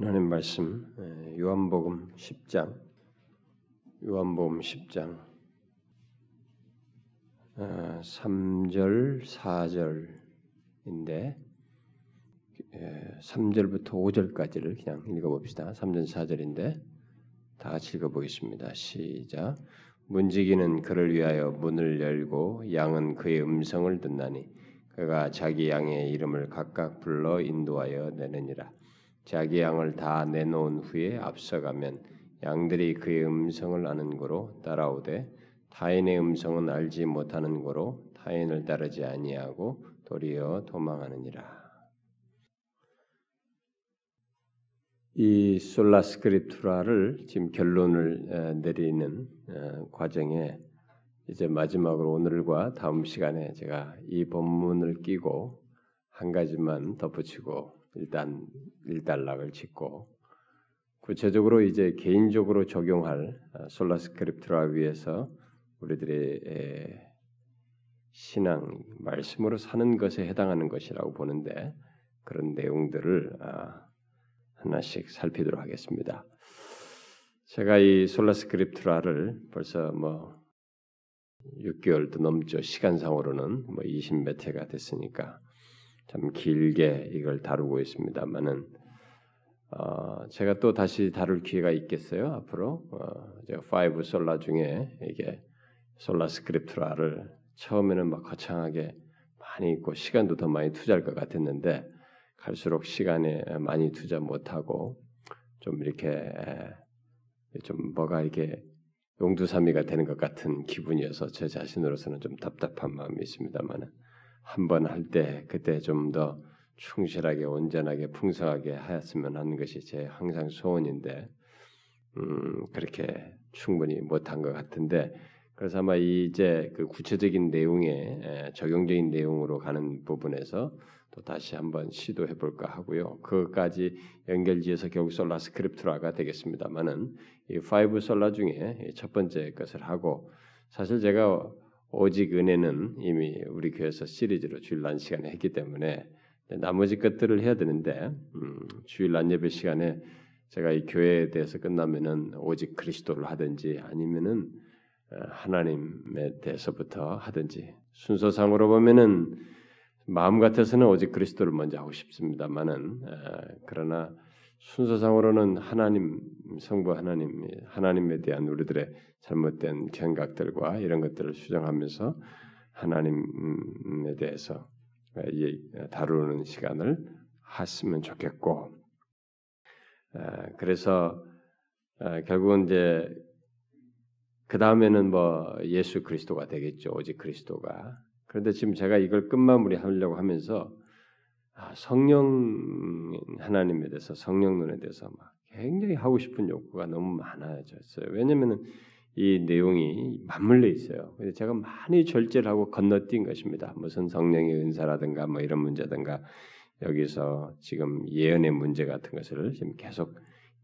하나님 말씀 예, 요한복음 10장 요한복음 10장 3절 아, 4절인데 3절부터 5절까지를 그냥 읽어봅시다. 3절 4절인데 다 같이 읽어보겠습니다. 시작 문지기는 그를 위하여 문을 열고 양은 그의 음성을 듣나니 그가 자기 양의 이름을 각각 불러 인도하여 내느니라. 자기 양을 다 내놓은 후에 앞서가면 양들이 그의 음성을 아는 고로 따라오되 타인의 음성은 알지 못하는 고로 타인을 따르지 아니하고 도리어 도망하느니라. 이 솔라스크립투라를 지금 결론을 내리는 과정에 이제 마지막으로 오늘과 다음 시간에 제가 이 본문을 끼고 한 가지만 덧붙이고 일단 일단락을 짓고 구체적으로 이제 개인적으로 적용할 아, Sola Scriptura 위해서 우리들의 신앙 말씀으로 사는 것에 해당하는 것이라고 보는데 그런 내용들을 아, 하나씩 살피도록 하겠습니다. 제가 이 Sola Scriptura를 벌써 뭐 6개월도 넘죠. 시간상으로는 뭐 20몇 회가 됐으니까 참 길게 이걸 다루고 있습니다만은 어, 제가 또 다시 다룰 기회가 있겠어요 앞으로? 어, 제가 five sola 중에 이게 Sola Scriptura를 처음에는 막 거창하게 많이 있고 시간도 더 많이 투자할 것 같았는데 갈수록 시간에 많이 투자 못하고 좀 이렇게 좀 뭐가 이렇게 용두사미가 되는 것 같은 기분이어서 제 자신으로서는 좀 답답한 마음이 있습니다만은 한 번 할 때 그때 좀 더 충실하게 온전하게 풍성하게 하였으면 하는 것이 제 항상 소원인데 음, 그렇게 충분히 못한 것 같은데 그래서 아마 이제 그 구체적인 내용에 적용적인 내용으로 가는 부분에서 또 다시 한번 시도해 볼까 하고요. 그까지 연결지어서 결국 Sola Scriptura가 되겠습니다만은 이 five sola 중에 첫 번째 것을 하고 사실 제가 오직 은혜는 이미 우리 교회에서 시리즈로 주일 낮 시간에 했기 때문에 나머지 것들을 해야 되는데 음, 주일 낮 예배 시간에 제가 이 교회에 대해서 끝나면은 오직 그리스도를 하든지 아니면은 어, 하나님에 대해서부터 하든지 순서상으로 보면은 마음 같아서는 오직 그리스도를 먼저 하고 싶습니다만은 어, 그러나 순서상으로는 하나님 성부 하나님 하나님에 대한 우리들의 잘못된 견각들과 이런 것들을 수정하면서 하나님에 대해서 다루는 시간을 했으면 좋겠고 그래서 결국은 이제 그 다음에는 뭐 예수 그리스도가 되겠죠 오직 그리스도가. 그런데 지금 제가 이걸 끝마무리 하려고 하면서 아, 성령 하나님에 대해서 성령론에 대해서 막 굉장히 하고 싶은 욕구가 너무 많아졌어요. 왜냐면은 이 내용이 맞물려 있어요. 그래서 제가 많이 절제를 하고 건너뛴 것입니다. 무슨 성령의 은사라든가 뭐 이런 문제든가 여기서 지금 예언의 문제 같은 것을 지금 계속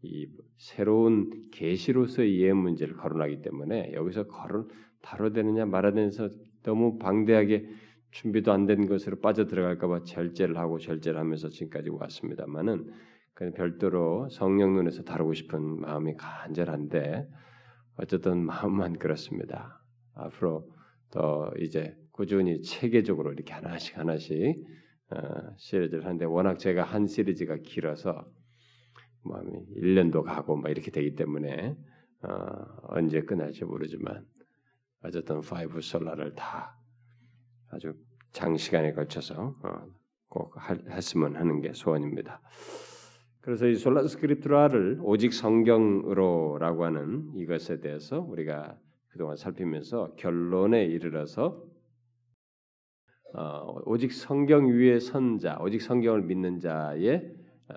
이 새로운 계시로서의 예언 문제를 거론하기 때문에 여기서 거론 다뤄되느냐 말아되면서 너무 방대하게 준비도 안 된 것으로 빠져 들어갈까봐 절제를 하고 절제를 하면서 지금까지 왔습니다만은 그 별도로 성령 눈에서 다루고 싶은 마음이 간절한데 어쨌든 마음만 그렇습니다. 앞으로 더 이제 꾸준히 체계적으로 이렇게 하나씩 하나씩 어, 시리즈를 하는데 워낙 제가 한 시리즈가 길어서 마음이 1년도 가고 막 이렇게 되기 때문에 어, 언제 끝날지 모르지만 어쨌든 five sola를 다 아주 장시간에 걸쳐서 어, 꼭 했으면 하는 게 소원입니다. 그래서 이 Sola Scriptura를 오직 성경으로라고 하는 이것에 대해서 우리가 그동안 살피면서 결론에 이르러서 어, 오직 성경 위에 선 자, 오직 성경을 믿는 자의 어,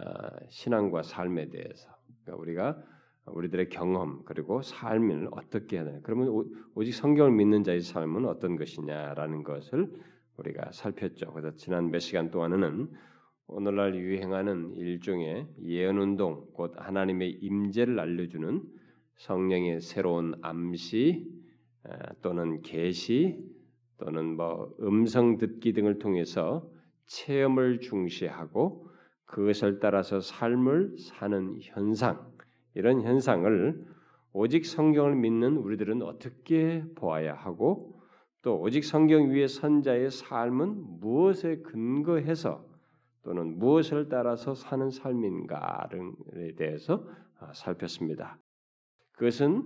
신앙과 삶에 대해서 그러니까 우리가 우리들의 경험 그리고 삶을 어떻게 되나? 그러면 오, 직 성경을 믿는 자의 삶은 어떤 것이냐라는 것을 우리가 살폈죠. 그래서 지난 몇 시간 동안은 오늘날 유행하는 일종의 예언 운동, 곧 하나님의 임재를 알려주는 성령의 새로운 암시 또는 계시 또는 뭐 음성 듣기 등을 통해서 체험을 중시하고 그것을 따라서 삶을 사는 현상 이런 현상을 오직 성경을 믿는 우리들은 어떻게 보아야 하고 또 오직 성경 위에 선자의 삶은 무엇에 근거해서 또는 무엇을 따라서 사는 삶인가에 대해서 아, 살폈습니다. 그것은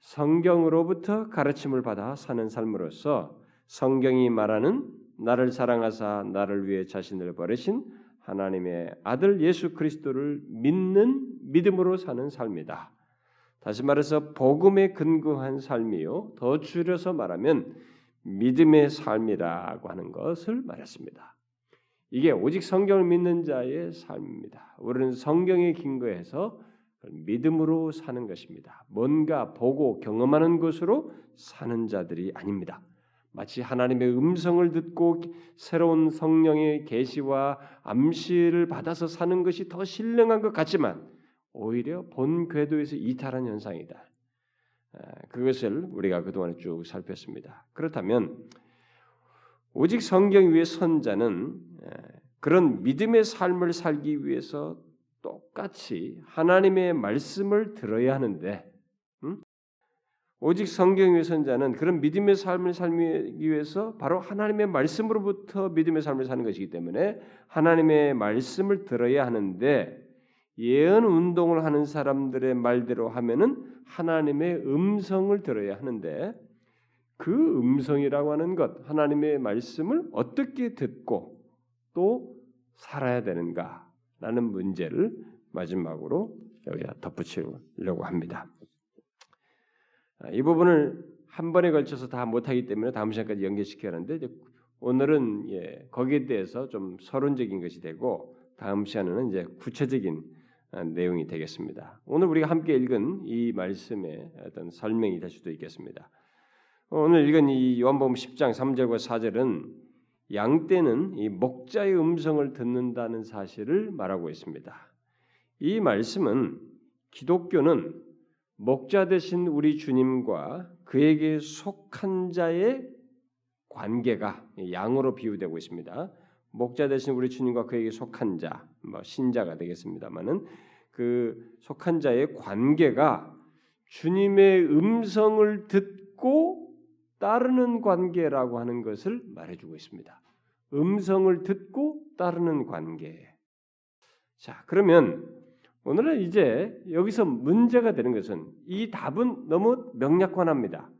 성경으로부터 가르침을 받아 사는 삶으로서 성경이 말하는 나를 사랑하사 나를 위해 자신을 버리신 하나님의 아들 예수 그리스도를 믿는 믿음으로 사는 삶이다. 다시 말해서 복음에 근거한 삶이요. 더 줄여서 말하면 믿음의 삶이라고 하는 것을 말했습니다. 이게 오직 성경을 믿는 자의 삶입니다. 우리는 성경에 근거해서 믿음으로 사는 것입니다. 뭔가 보고 경험하는 것으로 사는 자들이 아닙니다. 마치 하나님의 음성을 듣고 새로운 성령의 계시와 암시를 받아서 사는 것이 더 신령한 것 같지만 오히려 본 궤도에서 이탈한 현상이다. 아, 그것을 우리가 그동안에 쭉 살폈습니다. 그렇다면 오직 성경 위의 선자는 그런 믿음의 삶을 살기 위해서 똑같이 하나님의 말씀을 들어야 하는데 음? 오직 성경 위의 선자는 그런 믿음의 삶을 살기 위해서 바로 하나님의 말씀으로부터 믿음의 삶을 사는 것이기 때문에 하나님의 말씀을 들어야 하는데 예언 운동을 하는 사람들의 말대로 하면은 하나님의 음성을 들어야 하는데 그 음성이라고 하는 것 하나님의 말씀을 어떻게 듣고 또 살아야 되는가라는 문제를 마지막으로 여기다 덧붙이려고 합니다. 아, 이 부분을 한 번에 걸쳐서 다 못하기 때문에 다음 시간까지 연결시켜야 하는데 오늘은 예, 거기에 대해서 좀 서론적인 것이 되고 다음 시간에는 이제 구체적인 아, 내용이 되겠습니다. 오늘 우리가 함께 읽은 이 말씀의 어떤 설명이 될 수도 있겠습니다. 오늘 읽은 이 요한복음 10장 3절과 4절은 양 떼는 이 목자의 음성을 듣는다는 사실을 말하고 있습니다. 이 말씀은 기독교는 목자 되신 우리 주님과 그에게 속한 자의 관계가 양으로 비유되고 있습니다. 목자 되신 우리 주님과 그에게 속한 자, 뭐 신자가 되겠습니다만은 그 속한 자의 관계가 주님의 음성을 듣고 따르는 관계라고 하는 것을 말해주고 있습니다. 음성을 듣고 따르는 관계. 자, 그러면 오늘은 이제 여기서 문제가 되는 것은 이 답은 너무 명약관합니다.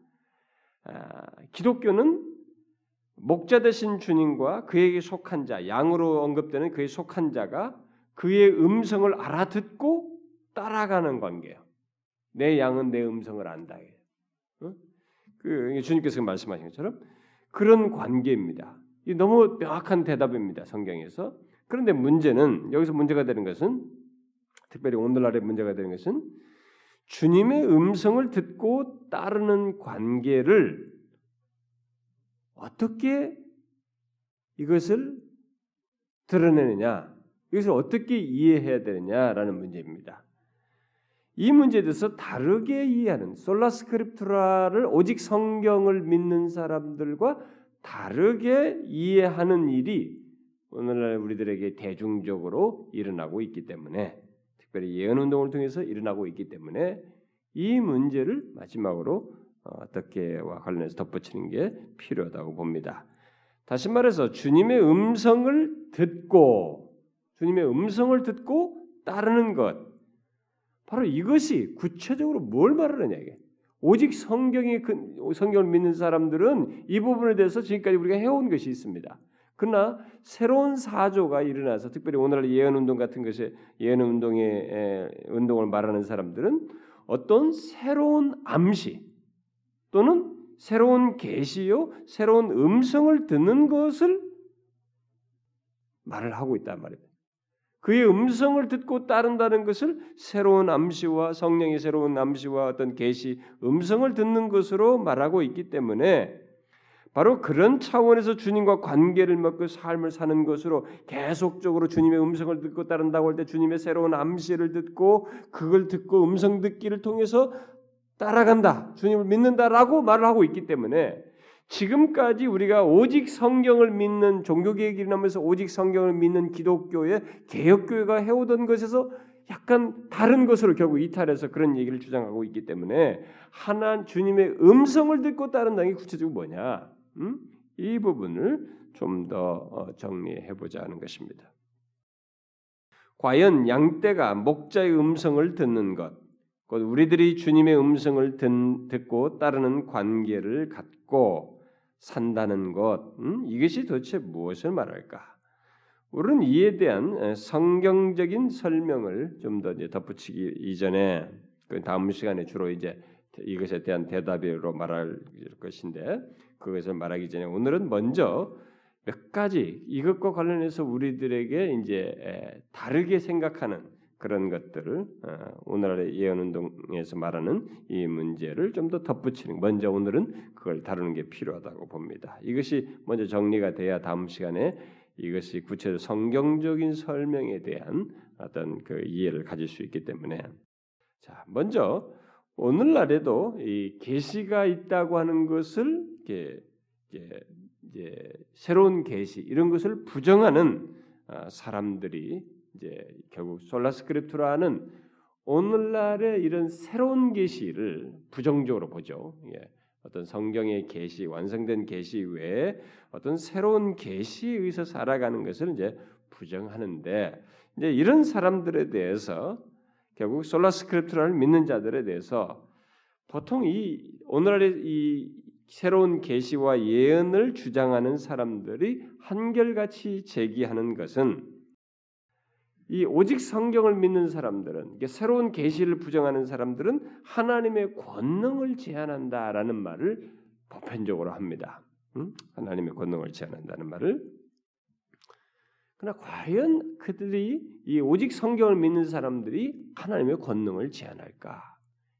아, 기독교는 목자 되신 주님과 그에게 속한 자, 양으로 언급되는 그의 속한 자가 그의 음성을 알아듣고 따라가는 관계예요. 내 양은 내 음성을 안다. 어? 그 주님께서 말씀하신 것처럼 그런 관계입니다. 이 너무 명확한 대답입니다. 성경에서. 그런데 문제는 여기서 문제가 되는 것은 특별히 오늘날의 문제가 되는 것은 주님의 음성을 듣고 따르는 관계를 어떻게 이것을 드러내느냐, 이것을 어떻게 이해해야 되느냐라는 문제입니다. 이 문제에 대해서 다르게 이해하는 솔라스크립트라를 오직 성경을 믿는 사람들과 다르게 이해하는 일이 오늘날 우리들에게 대중적으로 일어나고 있기 때문에 특별히 예언 운동을 통해서 일어나고 있기 때문에 이 문제를 마지막으로 어, 어떻게와 관련해서 덧붙이는 게 필요하다고 봅니다. 다시 말해서 주님의 음성을 듣고 주님의 음성을 듣고 따르는 것 바로 이것이 구체적으로 뭘 말하느냐 이게 오직 성경이 성경을 믿는 사람들은 이 부분에 대해서 지금까지 우리가 해온 것이 있습니다. 그러나 새로운 사조가 일어나서 특별히 오늘날 예언 운동 같은 것에 예언 운동의 운동을 말하는 사람들은 어떤 새로운 암시 또는 새로운 계시요 새로운 음성을 듣는 것을 말을 하고 있단 말입니다. 그의 음성을 듣고 따른다는 것을 새로운 암시와 성령의 새로운 암시와 어떤 계시 음성을 듣는 것으로 말하고 있기 때문에 바로 그런 차원에서 주님과 관계를 맺고 삶을 사는 것으로 계속적으로 주님의 음성을 듣고 따른다고 할 때 주님의 새로운 암시를 듣고 그걸 듣고 음성 듣기를 통해서 따라간다. 주님을 믿는다라고 말을 하고 있기 때문에 지금까지 우리가 오직 성경을 믿는 종교개혁이 일어나면서 오직 성경을 믿는 기독교의 개혁교회가 해오던 것에서 약간 다른 것으로 결국 이탈해서 그런 얘기를 주장하고 있기 때문에 하나 주님의 음성을 듣고 따른다는 게 구체적으로 뭐냐? 음? 이 부분을 좀더 어, 정리해 보자 하는 것입니다. 과연 양떼가 목자의 음성을 듣는 것, 곧 우리들이 주님의 음성을 듣고 따르는 관계를 갖고 산다는 것, 음? 이것이 도대체 무엇을 말할까? 우리는 이에 대한 성경적인 설명을 좀 더 덧붙이기 이전에 그 다음 시간에 주로 이제 이것에 대한 대답으로 말할 것인데 그것을 말하기 전에 오늘은 먼저 몇 가지 이것과 관련해서 우리들에게 이제 다르게 생각하는 그런 것들을 어, 오늘날의 예언운동에서 말하는 이 문제를 좀 더 덧붙이는 먼저 오늘은 그걸 다루는 게 필요하다고 봅니다. 이것이 먼저 정리가 돼야 다음 시간에 이것이 구체적 성경적인 설명에 대한 어떤 그 이해를 가질 수 있기 때문에 자 먼저 오늘날에도 이 계시가 있다고 하는 것을 이렇게 이제, 이제 새로운 계시 이런 것을 부정하는 아, 사람들이 이제 결국 솔라스크립트라는 오늘날의 이런 새로운 계시를 부정적으로 보죠. 예. 어떤 성경의 계시 완성된 계시 외에 어떤 새로운 계시에 의해서 살아가는 것을 이제 부정하는데 이제 이런 사람들에 대해서 결국 솔라스크립트를 믿는 자들에 대해서 보통 이 오늘날의 이 새로운 계시와 예언을 주장하는 사람들이 한결같이 제기하는 것은 이 오직 성경을 믿는 사람들은 새로운 계시를 부정하는 사람들은 하나님의 권능을 제한한다라는 말을 보편적으로 합니다. 응? 하나님의 권능을 제한한다는 말을. 그러나 과연 그들이 이 오직 성경을 믿는 사람들이 하나님의 권능을 제한할까?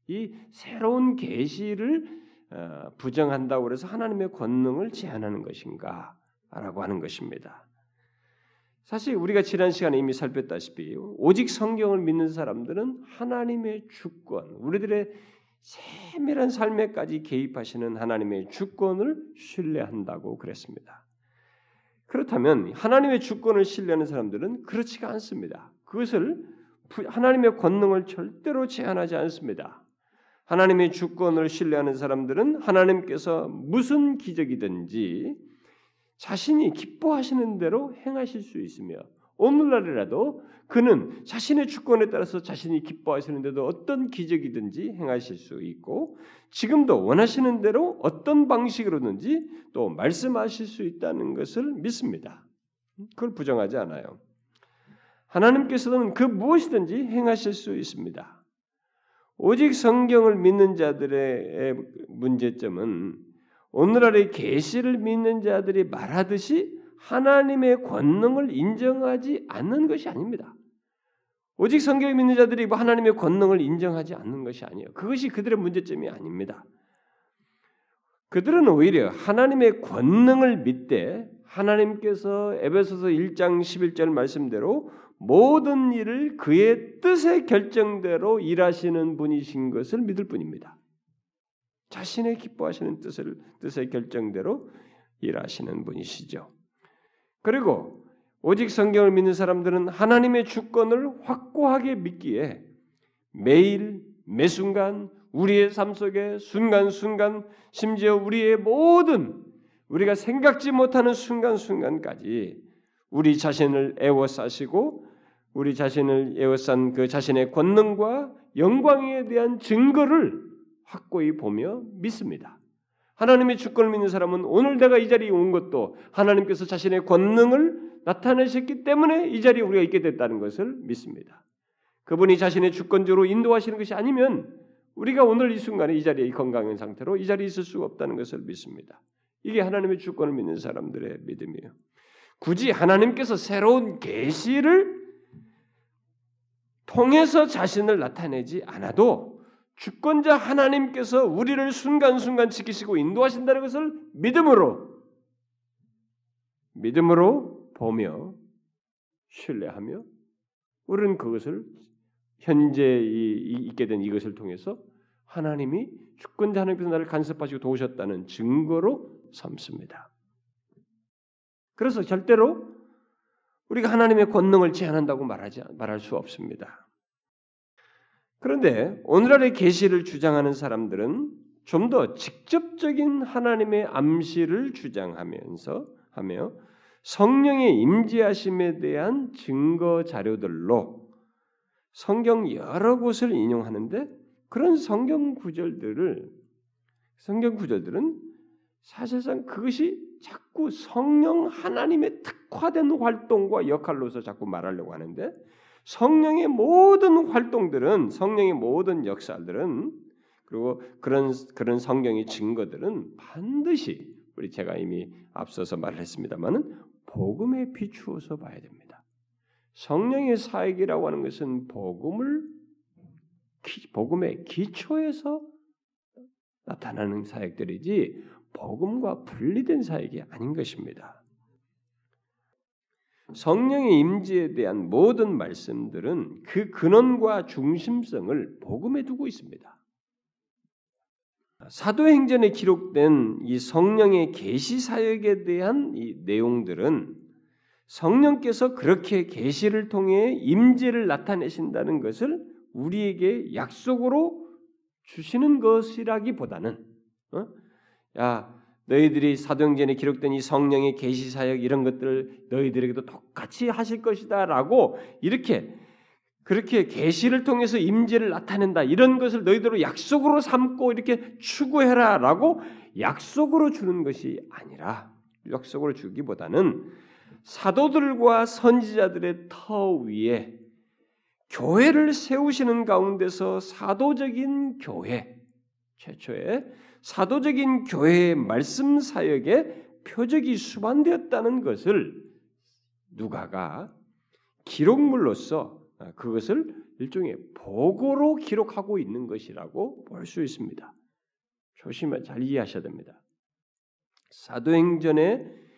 이 새로운 계시를 어, 부정한다고 해서 하나님의 권능을 제한하는 것인가라고 하는 것입니다. 사실 우리가 지난 시간에 이미 살폈다시피 오직 성경을 믿는 사람들은 하나님의 주권, 우리들의 세밀한 삶에까지 개입하시는 하나님의 주권을 신뢰한다고 그랬습니다. 그렇다면 하나님의 주권을 신뢰하는 사람들은 그렇지가 않습니다. 그것을 하나님의 권능을 절대로 제한하지 않습니다. 하나님의 주권을 신뢰하는 사람들은 하나님께서 무슨 기적이든지 자신이 기뻐하시는 대로 행하실 수 있으며 오늘날이라도 그는 자신의 주권에 따라서 자신이 기뻐하시는데도 어떤 기적이든지 행하실 수 있고 지금도 원하시는 대로 어떤 방식으로든지 또 말씀하실 수 있다는 것을 믿습니다. 그걸 부정하지 않아요. 하나님께서는 그 무엇이든지 행하실 수 있습니다. 오직 성경을 믿는 자들의 문제점은 오늘날의 계시를 믿는 자들이 말하듯이 하나님의 권능을 인정하지 않는 것이 아닙니다. 오직 성경을 믿는 자들이 뭐 하나님의 권능을 인정하지 않는 것이 아니에요. 그것이 그들의 문제점이 아닙니다. 그들은 오히려 하나님의 권능을 믿되 하나님께서 에베소서 1장 11절 말씀대로 모든 일을 그의 뜻의 결정대로 일하시는 분이신 것을 믿을 뿐입니다. 자신의 기뻐하시는 뜻을 뜻의 결정대로 일하시는 분이시죠. 그리고 오직 성경을 믿는 사람들은 하나님의 주권을 확고하게 믿기에 매일 매 순간 우리의 삶 속에 순간순간 심지어 우리의 모든 우리가 생각지 못하는 순간순간까지 우리 자신을 애워싸시고 우리 자신을 애워싼 그 자신의 권능과 영광에 대한 증거를 확고히 보며 믿습니다. 하나님의 주권을 믿는 사람은 오늘 내가 이 자리에 온 것도 하나님께서 자신의 권능을 나타내셨기 때문에 이 자리에 우리가 있게 됐다는 것을 믿습니다. 그분이 자신의 주권적으로 인도하시는 것이 아니면 우리가 오늘 이 순간에 이 자리에 건강한 상태로 이 자리에 있을 수가 없다는 것을 믿습니다. 이게 하나님의 주권을 믿는 사람들의 믿음이에요. 굳이 하나님께서 새로운 계시를 통해서 자신을 나타내지 않아도 주권자 하나님께서 우리를 순간순간 지키시고 인도하신다는 것을 믿음으로 믿음으로 보며 신뢰하며 우리는 그것을 현재 있게 된 이것을 통해서 하나님이 주권자 하나님께서 나를 간섭하시고 도우셨다는 증거로 삼습니다. 그래서 절대로 우리가 하나님의 권능을 제한한다고 말하지 말할 수 없습니다. 그런데 오늘날의 계시를 주장하는 사람들은 좀 더 직접적인 하나님의 암시를 주장하면서 하며 성령의 임재하심에 대한 증거 자료들로 성경 여러 곳을 인용하는데 그런 성경 구절들을 성경 구절들은 사실상 그것이 자꾸 성령 하나님의 특화된 활동과 역할로서 자꾸 말하려고 하는데 성령의 모든 활동들은 성령의 모든 역사들은 그리고 그런 그런 성경의 증거들은 반드시 우리 제가 이미 앞서서 말했습니다만은 복음에 비추어서 봐야 됩니다. 성령의 사역이라고 하는 것은 복음을 복음의 기초에서 나타나는 사역들이지 복음과 분리된 사역이 아닌 것입니다. 성령의 임재에 대한 모든 말씀들은 그 근원과 중심성을 복음에 두고 있습니다. 사도행전에 기록된 이 성령의 계시 사역에 대한 이 내용들은 성령께서 그렇게 계시를 통해 임재를 나타내신다는 것을 우리에게 약속으로 주시는 것이라기보다는 어? 야 너희들이 사도행전에 기록된 이 성령의 계시 사역 이런 것들을 너희들에게도 똑같이 하실 것이다라고 이렇게 그렇게 계시를 통해서 임재를 나타낸다. 이런 것을 너희들로 약속으로 삼고 이렇게 추구해라라고 약속으로 주는 것이 아니라 약속으로 주기보다는 사도들과 선지자들의 터 위에 교회를 세우시는 가운데서 사도적인 교회 최초의 사도적인 교회의 말씀 사역에 표적이 수반되었다는 것을 누가가 기록물로서 그것을 일종의 보고로 기록하고 있는 것이라고 볼 수 있습니다. 조심해 잘 이해하셔야 됩니다. 사도행전의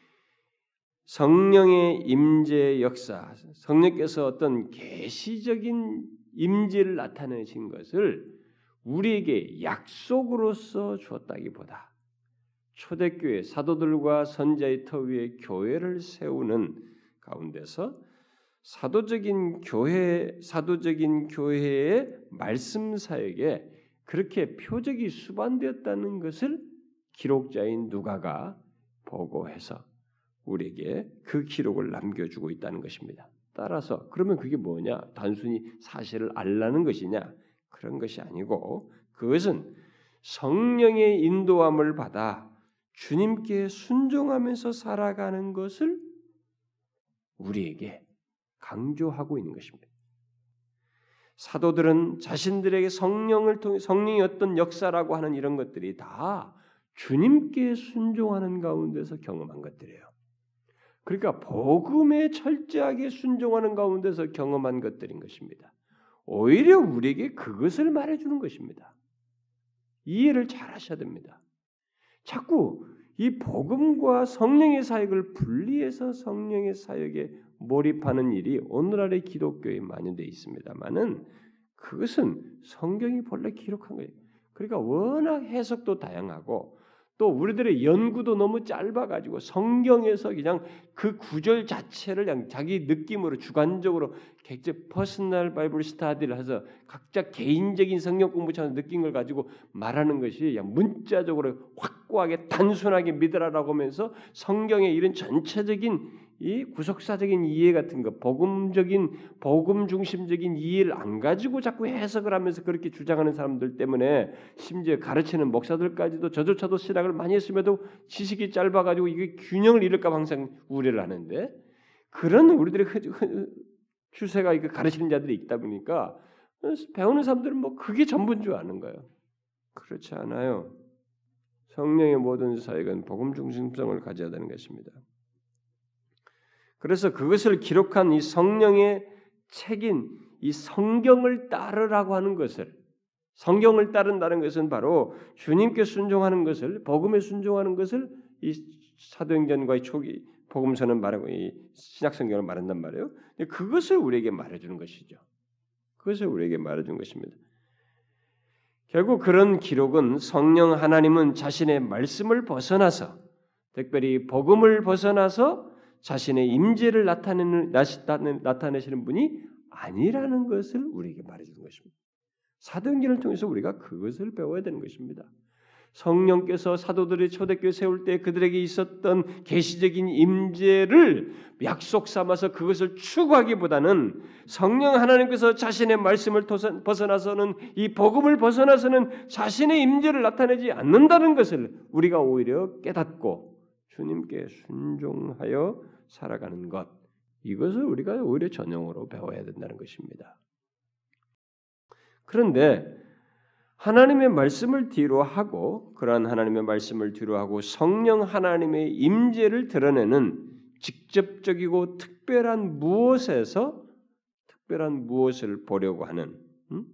성령의 임재 역사, 성령께서 어떤 계시적인 임재를 나타내신 것을 우리에게 약속으로서 주었다기보다 초대교회 사도들과 선자의 터 위에 교회를 세우는 가운데서 사도적인 교회 사도적인 교회의 말씀 사역에 그렇게 표적이 수반되었다는 것을 기록자인 누가가 보고해서 우리에게 그 기록을 남겨주고 있다는 것입니다. 따라서 그러면 그게 뭐냐? 단순히 사실을 알라는 것이냐? 그런 것이 아니고 그것은 성령의 인도함을 받아 주님께 순종하면서 살아가는 것을 우리에게 강조하고 있는 것입니다. 사도들은 자신들에게 성령을 통해 성령이 어떤 역사라고 하는 이런 것들이 다 주님께 순종하는 가운데서 경험한 것들이에요. 그러니까 복음에 철저하게 순종하는 가운데서 경험한 것들인 것입니다. 오히려 우리에게 그것을 말해주는 것입니다. 이해를 잘 하셔야 됩니다. 자꾸 이 복음과 성령의 사역을 분리해서 성령의 사역에 몰입하는 일이 오늘날의 기독교에 만연되어 있습니다만은 그것은 성경이 본래 기록한 거예요. 그러니까 워낙 해석도 다양하고 또 우리들의 연구도 너무 짧아가지고 성경에서 그냥 그 구절 자체를 그냥 자기 느낌으로 주관적으로 각자 personal Bible study를 해서 각자 개인적인 성경 공부처럼 느낀 걸 가지고 말하는 것이 문자적으로 확고하게 단순하게 믿으라라고 하면서 성경의 이런 전체적인 이 구속사적인 이해 같은 거, 복음적인 복음 중심적인 이해를 안 가지고 자꾸 해석을 하면서 그렇게 주장하는 사람들 때문에 심지어 가르치는 목사들까지도 저조차도 신학을 많이 했음에도 지식이 짧아 가지고 이게 균형을 잃을까 항상 우려를 하는데 그런 우리들의 추세가 이거 가르치는 자들이 있다 보니까 배우는 사람들은 뭐 그게 전부인 줄 아는 거예요. 그렇지 않아요. 성령의 모든 사역은 복음 중심성을 가져야 되는 것입니다. 그래서 그것을 기록한 이 성령의 책인 이 성경을 따르라고 하는 것을 성경을 따른다는 것은 바로 주님께 순종하는 것을 복음에 순종하는 것을 이 사도행전과의 초기 복음서는 말하고 이 신약성경을 말한단 말이에요. 그것을 우리에게 말해주는 것이죠. 그것을 우리에게 말해준 것입니다. 결국 그런 기록은 성령 하나님은 자신의 말씀을 벗어나서 특별히 복음을 벗어나서 자신의 임재를 나타내는 나타내시는 분이 아니라는 것을 우리에게 말해주는 것입니다. 사도행전을 통해서 우리가 그것을 배워야 되는 것입니다. 성령께서 사도들의 초대교회 세울 때 그들에게 있었던 계시적인 임재를 약속 삼아서 그것을 추구하기보다는 성령 하나님께서 자신의 말씀을 벗어나서는 이 복음을 벗어나서는 자신의 임재를 나타내지 않는다는 것을 우리가 오히려 깨닫고 주님께 순종하여 살아가는 것 이것을 우리가 오히려 전형으로 배워야 된다는 것입니다. 그런데 하나님의 말씀을 뒤로 하고 그러한 하나님의 말씀을 뒤로 하고 성령 하나님의 임재를 드러내는 직접적이고 특별한 무엇에서 특별한 무엇을 보려고 하는 음?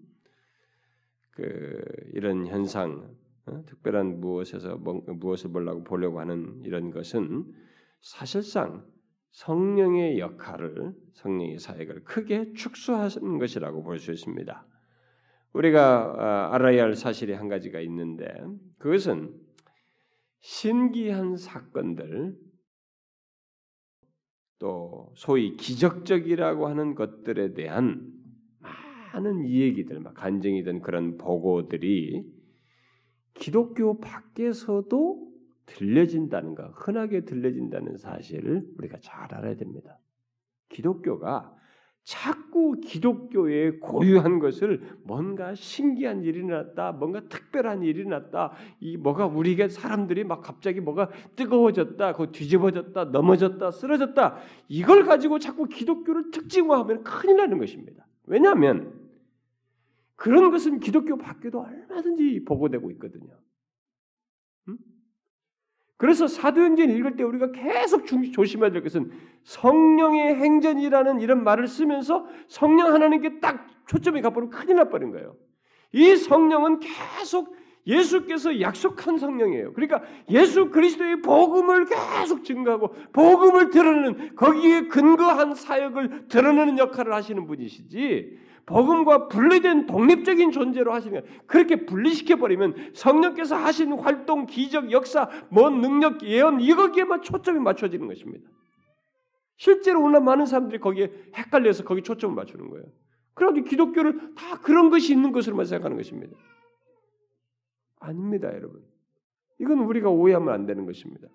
그 이런 현상, 어? 특별한 무엇에서 뭐, 무엇을 보려고 하는 이런 것은 사실상 성령의 역할을 성령의 사역을 크게 축소하는 것이라고 볼 수 있습니다. 우리가 아, 알아야 할 사실이 한 가지가 있는데 그것은 신기한 사건들 또 소위 기적적이라고 하는 것들에 대한 많은 이야기들, 막 간증이든 그런 보고들이 기독교 밖에서도 들려진다는 것, 흔하게 들려진다는 사실을 우리가 잘 알아야 됩니다. 기독교가 자꾸 기독교에 고유한 것을 뭔가 신기한 일이 났다, 뭔가 특별한 일이 났다, 이 뭐가 우리가 사람들이 막 갑자기 뭐가 뜨거워졌다, 그 뒤집어졌다, 넘어졌다, 쓰러졌다, 이걸 가지고 자꾸 기독교를 특징화하면 큰일 나는 것입니다. 왜냐하면 그런 것은 기독교 밖에도 얼마든지 보고되고 있거든요. 그래서 사도행전 읽을 때 우리가 계속 조심해야 될 것은 성령의 행전이라는 이런 말을 쓰면서 성령 하나님께 딱 초점이 가버리면 큰일 나버린 거예요. 이 성령은 계속 예수께서 약속한 성령이에요. 그러니까 예수 그리스도의 복음을 계속 증거하고 복음을 드러내는 거기에 근거한 사역을 드러내는 역할을 하시는 분이시지 복음과 분리된 독립적인 존재로 거예요. 그렇게 분리시켜 버리면 성령께서 하신 활동, 기적, 역사, 뭔 능력, 예언 이거기에만 초점이 맞춰지는 것입니다. 실제로 오늘 많은 사람들이 거기에 헷갈려서 거기 초점을 맞추는 거예요. 그래도 기독교를 다 그런 것이 있는 것으로만 생각하는 것입니다. 아닙니다, 여러분. 이건 우리가 오해하면 안 되는 것입니다.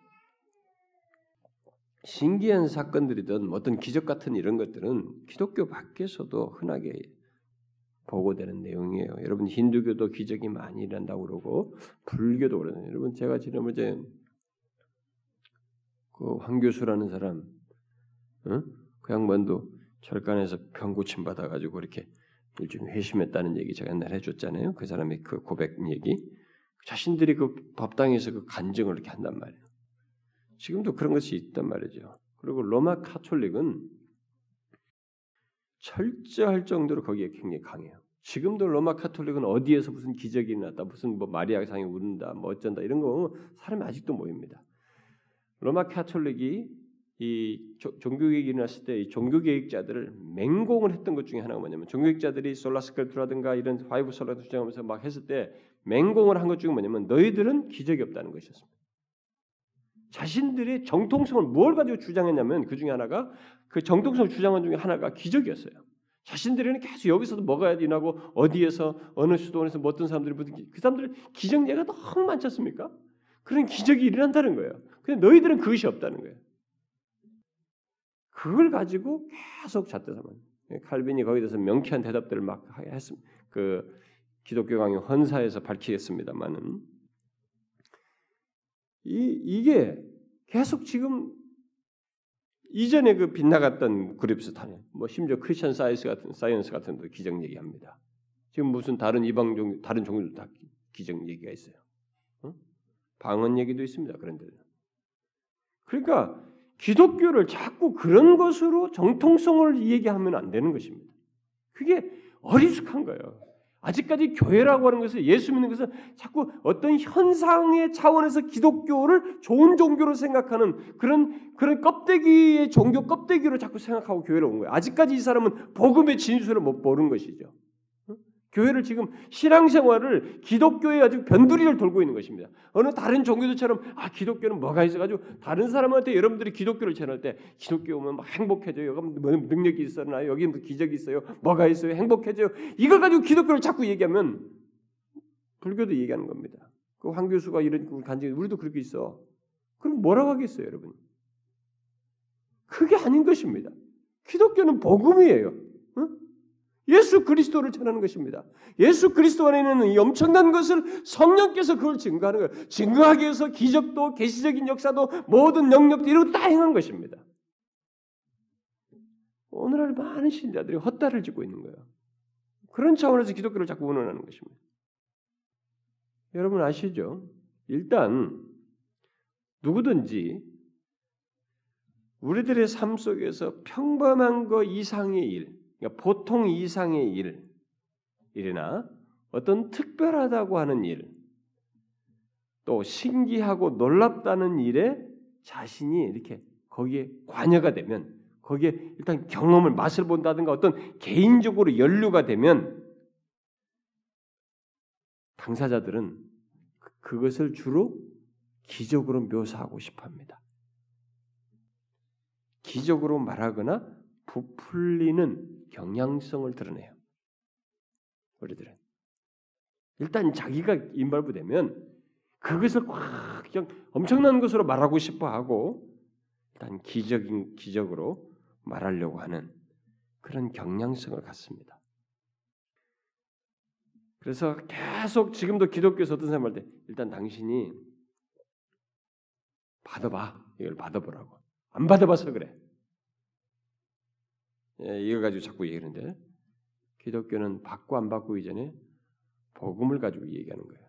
신기한 사건들이든 어떤 기적 같은 이런 것들은 기독교 밖에서도 흔하게 보고되는 내용이에요. 여러분 힌두교도 기적이 많이 일어난다고 그러고 불교도 그러네요. 여러분 제가 지난번에 그 황 교수라는 사람, 어? 그 양반도 절간에서 병 고침 받아가지고 이렇게 일종의 회심했다는 얘기 제가 옛날에 해줬잖아요. 그 사람의 그 고백 얘기. 자신들이 그 법당에서 그 간증을 이렇게 한단 말이에요. 지금도 그런 것이 있단 말이죠. 그리고 로마 카톨릭은 철저할 정도로 거기에 굉장히 강해요. 지금도 로마 카톨릭은 어디에서 무슨 기적이 났다, 무슨 뭐 마리아 상이 우는다, 뭐 어쩐다 이런 거 사람이 아직도 모입니다. 로마 카톨릭이 이 종교개혁이 일어났을 때 이 종교개혁자들을 맹공을 했던 것 중에 하나가 뭐냐면 종교개혁자들이 Sola Scriptura라든가 이런 five sola도 주장하면서 막 했을 때 맹공을 한 것 중에 뭐냐면 너희들은 기적이 없다는 것이었습니다. 자신들의 정통성을 뭘 가지고 주장했냐면 그 중에 하나가 그 정통성을 주장한 중에 하나가 기적이었어요. 자신들에는 계속 여기서도 뭐가 일어나고 어디에서 어느 수도원에서 뭐 어떤 사람들이 무슨 그 사람들 기적 예가 너무 많지 않습니까? 그런 기적이 일어난다는 거예요. 근데 너희들은 그것이 없다는 거예요. 그걸 가지고 계속 잣대 삼아. 칼빈이 거기에 대해서 명쾌한 대답들을 막 했습니다. 그 기독교 강요 헌사에서 밝히겠습니다만은 이 이게 계속 지금 이전에 그 빗나갔던 그룹 스 타네. 뭐 심지어 Christian Science 같은 Science 같은 데 기적 얘기합니다. 지금 무슨 다른 이방 종 다른 종교도 다 기적 얘기가 있어요. 어? 방언 얘기도 있습니다. 그런데 그러니까 기독교를 자꾸 그런 것으로 정통성을 얘기하면 안 되는 것입니다. 그게 어리숙한 거예요. 아직까지 교회라고 하는 것은 예수 믿는 것은 자꾸 어떤 현상의 차원에서 기독교를 좋은 종교로 생각하는 그런 그런 껍데기의 종교 껍데기로 자꾸 생각하고 교회로 온 거예요. 아직까지 이 사람은 복음의 진수를 못 보는 것이죠. 교회를 지금 신앙생활을 기독교에 아주 변두리를 돌고 있는 것입니다. 어느 다른 종교들처럼 아 기독교는 뭐가 있어가지고 다른 사람한테 여러분들이 기독교를 전할 때 기독교 오면 막 행복해져요. 여기 뭐 능력이 있었나 여기 뭐 기적이 있어요. 뭐가 있어요. 행복해져요. 이거 가지고 기독교를 자꾸 얘기하면 불교도 얘기하는 겁니다. 그 황 교수가 이런 간증 우리도 그렇게 있어. 그럼 뭐라고 하겠어요, 여러분? 그게 아닌 것입니다. 기독교는 복음이에요. 응? 예수 그리스도를 전하는 것입니다. 예수 그리스도 안에 있는 이 엄청난 것을 성령께서 그걸 증거하는 거예요. 증거하기 위해서 기적도 계시적인 역사도 모든 영역도 이런 다 행한 것입니다. 오늘날 많은 신자들이 헛다리를 짚고 있는 거예요. 그런 차원에서 기독교를 자꾸 운운하는 것입니다. 여러분 아시죠? 일단 누구든지 우리들의 삶 속에서 평범한 거 이상의 일, 그러니까 보통 이상의 일, 일이나 어떤 특별하다고 하는 일, 또 신기하고 놀랍다는 일에 자신이 이렇게 거기에 관여가 되면 거기에 일단 경험을 맛을 본다든가 어떤 개인적으로 연루가 되면 당사자들은 그, 그것을 주로 기적으로 묘사하고 싶어 합니다. 기적으로 말하거나 부풀리는 경향성을 드러내요. 우리들은 일단 자기가 인발부되면 그것을 확 그냥 엄청난 것으로 말하고 싶어 하고 일단 기적인 기적으로 말하려고 하는 그런 경향성을 갖습니다. 그래서 계속 지금도 기독교에서 어떤 사람 할때 일단 당신이 받아봐 이걸 받아보라고 안 받아봐서 그래. 예, 이거 가지고 자꾸 얘기하는데 기독교는 받고 안 받고 이전에 복음을 가지고 얘기하는 거예요.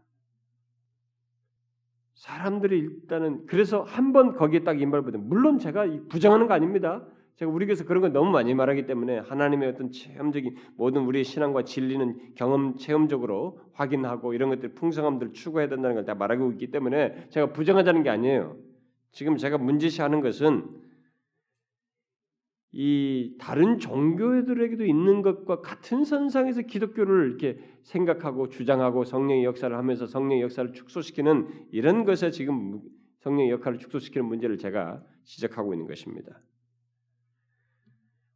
사람들이 일단은 그래서 한 번 거기에 딱 임발부된 물론 제가 부정하는 거 아닙니다. 제가 우리 교회에서 그런 걸 너무 많이 말하기 때문에 하나님의 어떤 체험적인 모든 우리의 신앙과 진리는 경험 체험적으로 확인하고 이런 것들 풍성함들 추구해야 된다는 걸 다 말하고 있기 때문에 제가 부정하자는 게 아니에요. 지금 제가 문제시하는 것은 이 다른 종교들에게도 있는 것과 같은 선상에서 기독교를 이렇게 생각하고 주장하고 성령의 역사를 하면서 성령의 역사를 축소시키는 이런 것에 지금 성령의 역할을 축소시키는 문제를 제가 지적하고 있는 것입니다.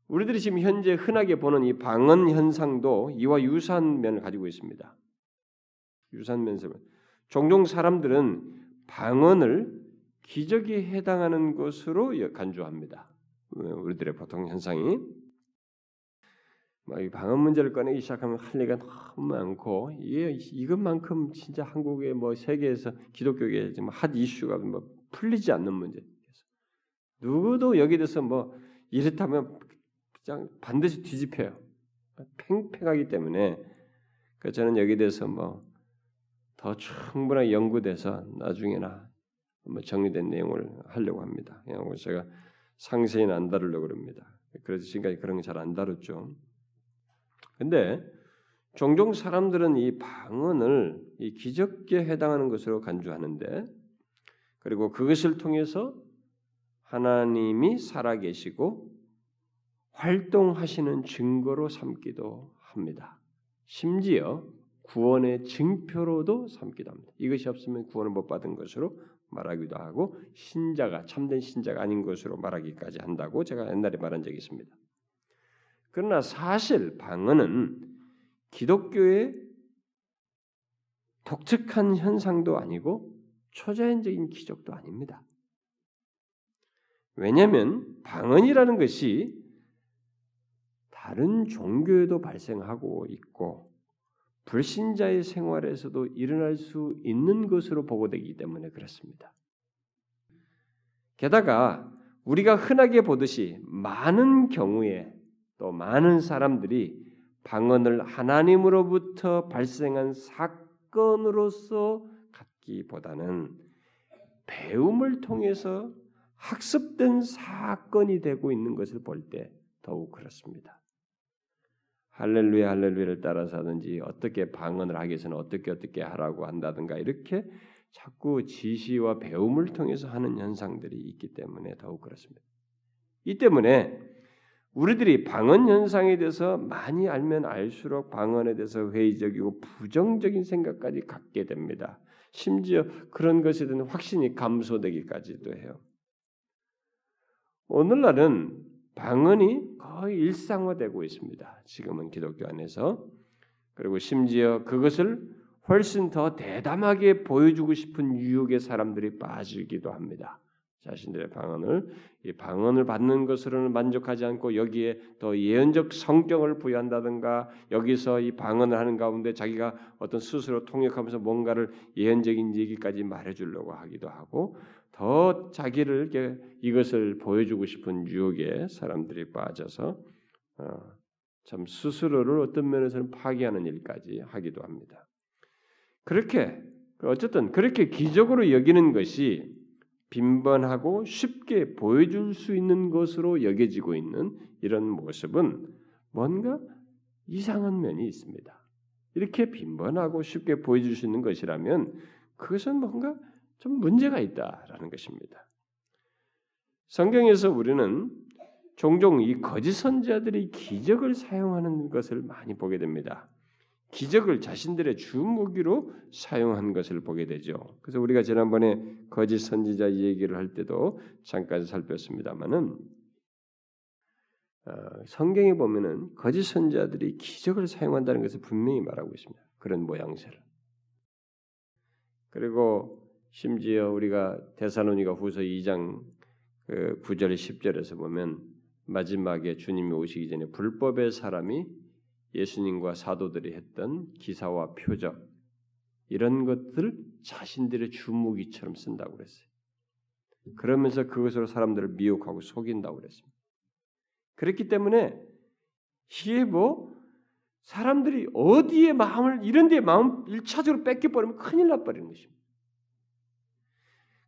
우리들이 지금 현재 흔하게 보는 이 방언 현상도 이와 유사한 면을 가지고 있습니다. 유사한 면에서 종종 사람들은 방언을 기적에 해당하는 것으로 간주합니다. 우리들의 보통 현상이 이 방언 문제를 꺼내기 시작하면 할 얘기가 너무 많고 이게 이것만큼 진짜 한국의 뭐 세계에서 기독교계 지금 핫 이슈가 뭐 풀리지 않는 문제. 누구도 여기 대해서 뭐 이렇다면 그냥 반드시 뒤집혀요. 팽팽하기 때문에 그 저는 여기 대해서 뭐 더 충분하게 연구돼서 나중에나 뭐 정리된 내용을 하려고 합니다. 그냥 제가 상세히는 안 다루려고 그럽니다. 그래서 지금까지 그런 거 잘 안 다뤘죠. 근데 종종 사람들은 이 방언을 이 기적에 해당하는 것으로 간주하는데 그리고 그것을 통해서 하나님이 살아계시고 활동하시는 증거로 삼기도 합니다. 심지어 구원의 증표로도 삼기도 합니다. 이것이 없으면 구원을 못 받은 것으로 말하기도 하고 신자가 참된 신자가 아닌 것으로 말하기까지 한다고 제가 옛날에 말한 적이 있습니다. 그러나 사실 방언은 기독교의 독특한 현상도 아니고 초자연적인 기적도 아닙니다. 왜냐하면 방언이라는 것이 다른 종교에도 발생하고 있고 불신자의 생활에서도 일어날 수 있는 것으로 보고되기 때문에 그렇습니다. 게다가 우리가 흔하게 보듯이 많은 경우에 또 많은 사람들이 방언을 하나님으로부터 발생한 사건으로서 갖기보다는 배움을 통해서 학습된 사건이 되고 있는 것을 볼 때 더욱 그렇습니다. 할렐루야 할렐루야를 따라서 하든지 어떻게 방언을 하기 위해서는 어떻게 어떻게 하라고 한다든가 이렇게 자꾸 지시와 배움을 통해서 하는 현상들이 있기 때문에 더욱 그렇습니다. 이 때문에 우리들이 방언 현상에 대해서 많이 알면 알수록 방언에 대해서 회의적이고 부정적인 생각까지 갖게 됩니다. 심지어 그런 것에 대한 확신이 감소되기까지도 해요. 오늘날은 방언이 거의 일상화되고 있습니다. 지금은 기독교 안에서 그리고 심지어 그것을 훨씬 더 대담하게 보여주고 싶은 유혹의 사람들이 빠지기도 합니다. 자신들의 방언을 이 방언을 받는 것으로는 만족하지 않고 여기에 더 예언적 성격을 부여한다든가 여기서 이 방언을 하는 가운데 자기가 어떤 스스로 통역하면서 뭔가를 예언적인 얘기까지 말해주려고 하기도 하고 더 자기를 이것을 보여주고 싶은 유혹에 사람들이 빠져서 어, 참 스스로를 어떤 면에서는 파괴하는 일까지 하기도 합니다. 그렇게 어쨌든 그렇게 기적으로 여기는 것이 빈번하고 쉽게 보여줄 수 있는 것으로 여겨지고 있는 이런 모습은 뭔가 이상한 면이 있습니다. 이렇게 빈번하고 쉽게 보여줄 수 있는 것이라면 그것은 뭔가 좀 문제가 있다라는 것입니다. 성경에서 우리는 종종 이 거짓 선지자들이 기적을 사용하는 것을 많이 보게 됩니다. 기적을 자신들의 주 무기로 사용한 것을 보게 되죠. 그래서 우리가 지난번에 거짓 선지자 얘기를 할 때도 잠깐 살폈습니다만은 어, 성경에 보면은 거짓 선지자들이 기적을 사용한다는 것을 분명히 말하고 있습니다. 그런 모양새를. 그리고 심지어 우리가 데살로니가 후서 2장 그 9절 10절에서 보면 마지막에 주님이 오시기 전에 불법의 사람이 예수님과 사도들이 했던 기사와 표적 이런 것들 자신들의 주무기처럼 쓴다고 그랬어요. 그러면서 그것으로 사람들을 미혹하고 속인다고 그랬습니다. 그렇기 때문에 이게 뭐 사람들이 어디에 마음을 이런 데 마음 일차적으로 뺏겨 버리면 큰일 나 버리는 것입니다.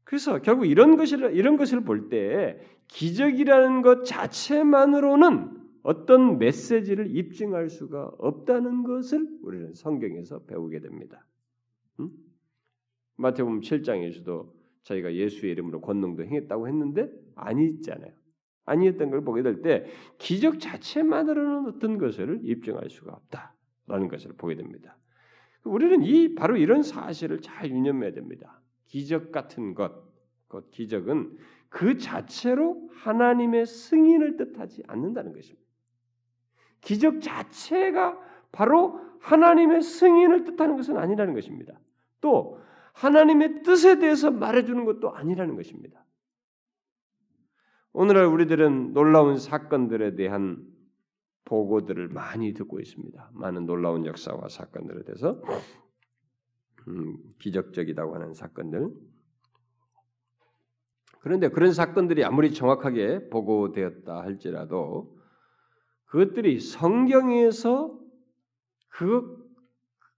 그래서 결국 이런 것을 이런 것을 볼 때 기적이라는 것 자체만으로는 어떤 메시지를 입증할 수가 없다는 것을 우리는 성경에서 배우게 됩니다. 음? 마태복음 7장에서도 자기가 예수의 이름으로 권능도 행했다고 했는데 아니잖아요. 아니었던 걸 보게 될 때 기적 자체만으로는 어떤 것을 입증할 수가 없다라는 것을 보게 됩니다. 우리는 이 바로 이런 사실을 잘 유념해야 됩니다. 기적 같은 것, 그 기적은 그 자체로 하나님의 승인을 뜻하지 않는다는 것입니다. 기적 자체가 바로 하나님의 승인을 뜻하는 것은 아니라는 것입니다. 또 하나님의 뜻에 대해서 말해주는 것도 아니라는 것입니다. 오늘날 우리들은 놀라운 사건들에 대한 보고들을 많이 듣고 있습니다. 많은 놀라운 역사와 사건들에 대해서 음, 기적적이라고 하는 사건들. 그런데 그런 사건들이 아무리 정확하게 보고되었다 할지라도 그것들이 성경에서 그,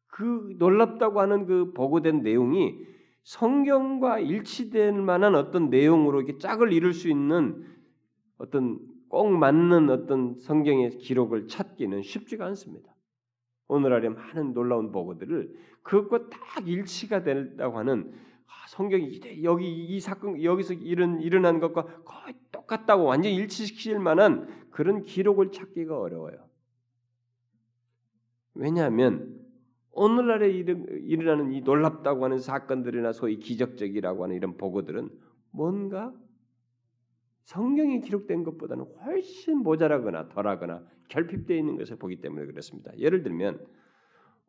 그 놀랍다고 하는 그 보고된 내용이 성경과 일치될 만한 어떤 내용으로 이렇게 짝을 이룰 수 있는 어떤 꼭 맞는 어떤 성경의 기록을 찾기는 쉽지가 않습니다. 오늘날의 많은 놀라운 보고들을 그것과 딱 일치가 된다고 하는 아, 성경이 여기 이 사건 여기서 일은 일어난 것과 거의 똑같다고 완전 일치시킬 만한 그런 기록을 찾기가 어려워요. 왜냐하면 오늘날에 일어나는 이 놀랍다고 하는 사건들이나 소위 기적적이라고 하는 이런 보고들은 뭔가 성경에 기록된 것보다는 훨씬 모자라거나 덜하거나 결핍되어 있는 것을 보기 때문에 그렇습니다. 예를 들면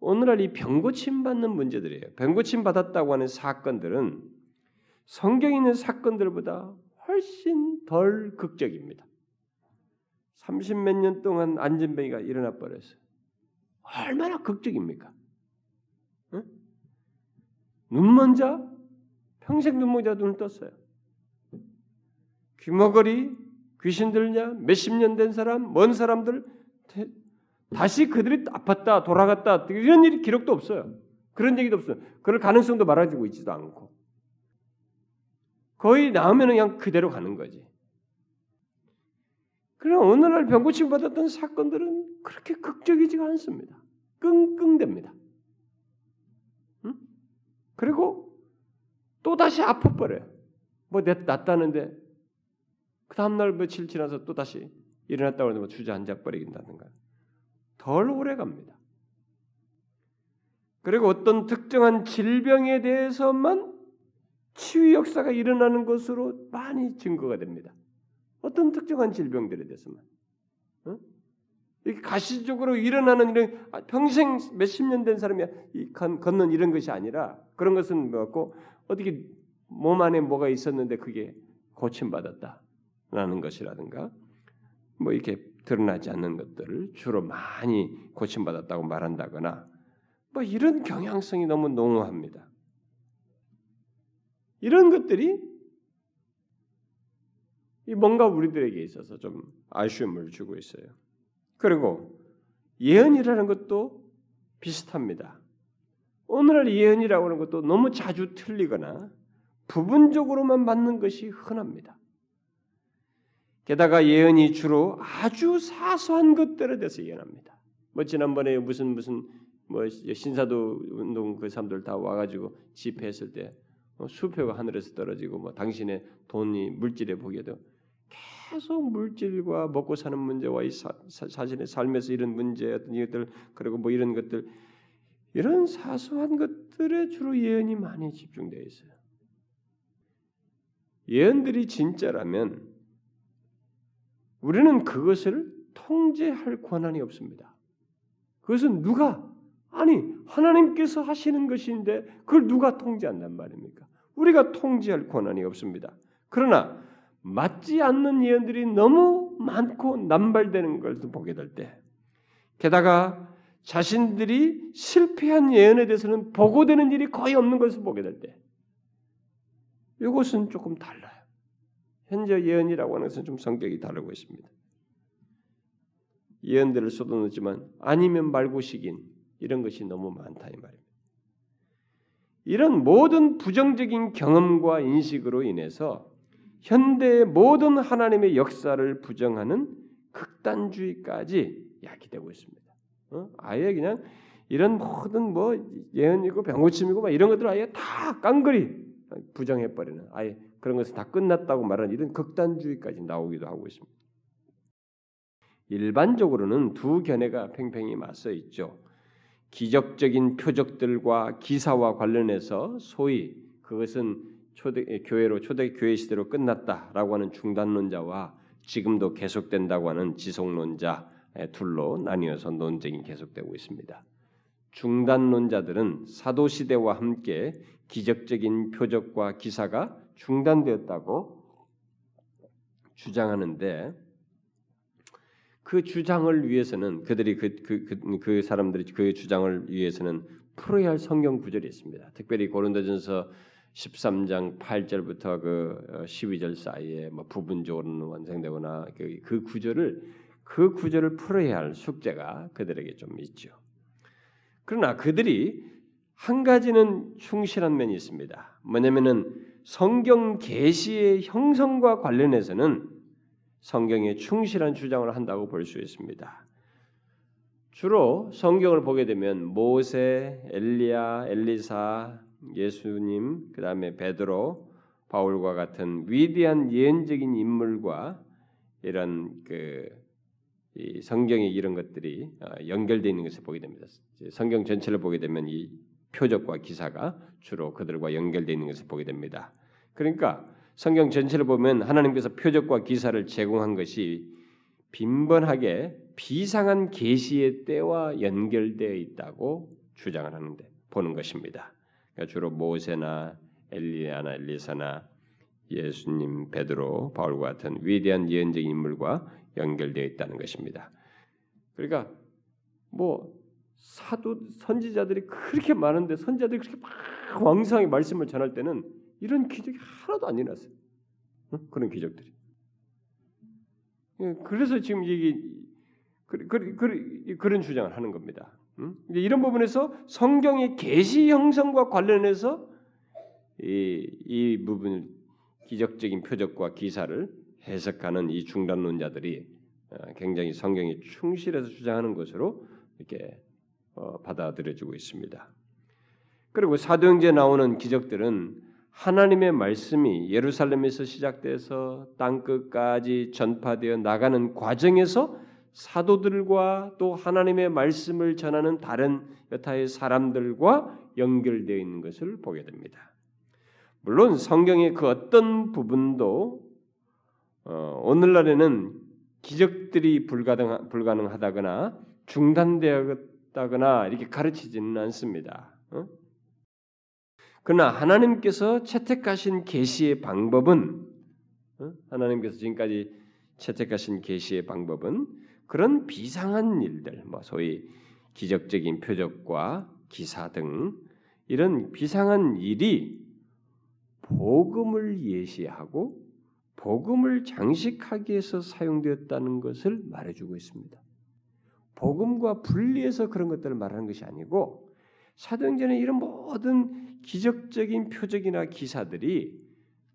오늘날 이 병고침 받는 문제들이에요. 병고침 받았다고 하는 사건들은 성경에 있는 사건들보다 훨씬 덜 극적입니다. 30몇 년 동안 안전뱅이가 일어나 버렸어요. 얼마나 극적입니까? 응? 눈먼 자 평생 눈먼 자 눈을 떴어요. 귀머거리 귀신 들냐 몇십 년 된 사람 먼 사람들 다시 그들이 아팠다 돌아갔다 이런 일이 기록도 없어요. 그런 얘기도 없어요. 그럴 가능성도 말해주고 있지도 않고 거의 나오면 그냥 그대로 가는 거지. 그러나 오늘날 병고침 받았던 사건들은 그렇게 극적이지가 않습니다. 끙끙댑니다. 응? 그리고 또 다시 아파버려요. 뭐 냈다는데 그 다음날 며칠 지나서 또 다시 일어났다고 뭐 주저앉아 버리긴다든가 덜 오래 갑니다. 그리고 어떤 특정한 질병에 대해서만 치유 역사가 일어나는 것으로 많이 증거가 됩니다. 어떤 특정한 질병들에 대해서만. 어? 가시적으로 일어나는 이런 아, 평생 몇십 년 된 사람이 걷는 이런 것이 아니라 그런 것은 뭐고 어떻게 몸 안에 뭐가 있었는데 그게 고침받았다 라는 것이라든가 뭐 이렇게 드러나지 않는 것들을 주로 많이 고침받았다고 말한다거나 뭐 이런 경향성이 너무 농후합니다. 이런 것들이 뭔가 우리들에게 있어서 좀 아쉬움을 주고 있어요. 그리고 예언이라는 것도 비슷합니다. 오늘날 예언이라고 하는 것도 너무 자주 틀리거나 부분적으로만 맞는 것이 흔합니다. 게다가 예언이 주로 아주 사소한 것들에 대해서 예언합니다. 뭐 지난번에 무슨 무슨 뭐 신사도 운동 그 사람들 다 와가지고 집회했을 때 어, 수표가 하늘에서 떨어지고 뭐 당신의 돈이 물질에 보기에도 계속 물질과 먹고 사는 문제와 이 사, 자신의 삶에서 이런 문제 어떤 이것들 그리고 뭐 이런 것들 이런 사소한 것들에 주로 예언이 많이 집중되어 있어요. 예언들이 진짜라면 우리는 그것을 통제할 권한이 없습니다. 그것은 누가 아니 하나님께서 하시는 것인데 그걸 누가 통제한단 말입니까? 우리가 통제할 권한이 없습니다. 그러나 맞지 않는 예언들이 너무 많고 남발되는 걸 보게 될 때, 게다가 자신들이 실패한 예언에 대해서는 보고되는 일이 거의 없는 것을 보게 될 때, 이것은 조금 달라요. 현재 예언이라고 하는 것은 좀 성격이 다르고 있습니다. 예언들을 쏟아놓지만 아니면 말고식인 이런 것이 너무 많다 이 말입니다. 이런 모든 부정적인 경험과 인식으로 인해서 현대의 모든 하나님의 역사를 부정하는 극단주의까지 야기되고 있습니다. 어? 아예 그냥 이런 모든 뭐 예언이고 병고침이고 막 이런 것들 아예 다 깡그리 부정해 버리는 아예 그런 것은 다 끝났다고 말하는 이런 극단주의까지 나오기도 하고 있습니다. 일반적으로는 두 견해가 팽팽히 맞서 있죠. 기적적인 표적들과 기사와 관련해서 소위 그것은 초대 교회로 초대 교회 시대로 끝났다라고 하는 중단론자와 지금도 계속된다고 하는 지속론자 둘로 나뉘어서 논쟁이 계속되고 있습니다. 중단론자들은 사도 시대와 함께 기적적인 표적과 기사가 중단되었다고 주장하는데 그 주장을 위해서는 그들이 그, 그, 그, 그 사람들이 그 주장을 위해서는 풀어야 할 성경 구절이 있습니다. 특별히 고린도전서 13장 8절부터 그 12절 어, 사이에 뭐 부분적으로는 완성되거나 그, 그 구절을 그 구절을 풀어야 할 숙제가 그들에게 좀 있죠. 그러나 그들이 한 가지는 충실한 면이 있습니다. 뭐냐면은 성경 계시의 형성과 관련해서는 성경에 충실한 주장을 한다고 볼 수 있습니다. 주로 성경을 보게 되면 모세, 엘리야, 엘리사, 예수님, 그 다음에 베드로, 바울과 같은 위대한 예언적인 인물과 이런 그 성경의 이런 것들이 어, 연결되어 있는 것을 보게 됩니다. 성경 전체를 보게 되면 이 표적과 기사가 주로 그들과 연결되어 있는 것을 보게 됩니다. 그러니까 성경 전체를 보면 하나님께서 표적과 기사를 제공한 것이 빈번하게 비상한 계시의 때와 연결되어 있다고 주장을 하는데 보는 것입니다. 그러니까 주로 모세나 엘리야나 엘리사나 예수님, 베드로, 바울과 같은 위대한 예언적인 인물과 연결되어 있다는 것입니다. 그러니까 뭐 사도 선지자들이 그렇게 많은데 선지자들이 그렇게 막 왕성하게 말씀을 전할 때는 이런 기적이 하나도 안 일어났어요. 그런 기적들이. 예, 그래서 지금 이게 그, 그, 그, 그런 주장을 하는 겁니다. 이런 부분에서 성경의 계시 형성과 관련해서 이, 이 부분을 기적적인 표적과 기사를 해석하는 이 중단론자들이 어, 굉장히 성경에 충실해서 주장하는 것으로 이렇게 어, 받아들여지고 있습니다. 그리고 사도행전에 나오는 기적들은 하나님의 말씀이 예루살렘에서 시작돼서 땅 끝까지 전파되어 나가는 과정에서 사도들과 또 하나님의 말씀을 전하는 다른 여타의 사람들과 연결되어 있는 것을 보게 됩니다. 물론 성경의 그 어떤 부분도 어, 오늘날에는 기적들이 불가능, 불가능하다거나 중단되 었다거나 이렇게 가르치지는 않습니다. 어? 그러나 하나님께서 채택하신 계시의 방법은 어? 하나님께서 지금까지 채택하신 계시의 방법은 그런 비상한 일들, 뭐 소위 기적적인 표적과 기사 등 이런 비상한 일이 복음을 예시하고 복음을 장식하기 위해서 사용되었다는 것을 말해주고 있습니다. 복음과 분리해서 그런 것들을 말하는 것이 아니고 사도행전의 이런 모든 기적적인 표적이나 기사들이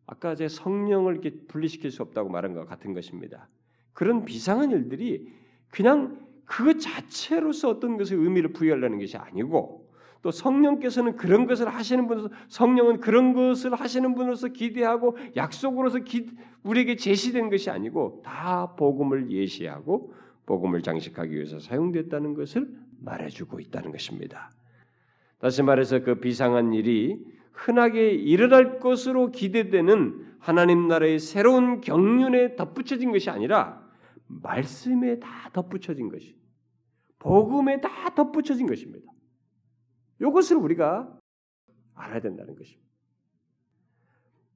아까 제 성령을 이렇게 분리시킬 수 없다고 말한 것 같은 것입니다. 그런 비상한 일들이 그냥 그 자체로서 어떤 것의 의미를 부여하려는 것이 아니고 또 성령께서는 그런 것을 하시는 분으로서 성령은 그런 것을 하시는 분으로서 기대하고 약속으로서 기, 우리에게 제시된 것이 아니고 다 복음을 예시하고 복음을 장식하기 위해서 사용됐다는 것을 말해주고 있다는 것입니다. 다시 말해서 그 비상한 일이 흔하게 일어날 것으로 기대되는 하나님 나라의 새로운 경륜에 덧붙여진 것이 아니라 말씀에 다 덧붙여진 것이 복음에 다 덧붙여진 것입니다. 이것을 우리가 알아야 된다는 것입니다.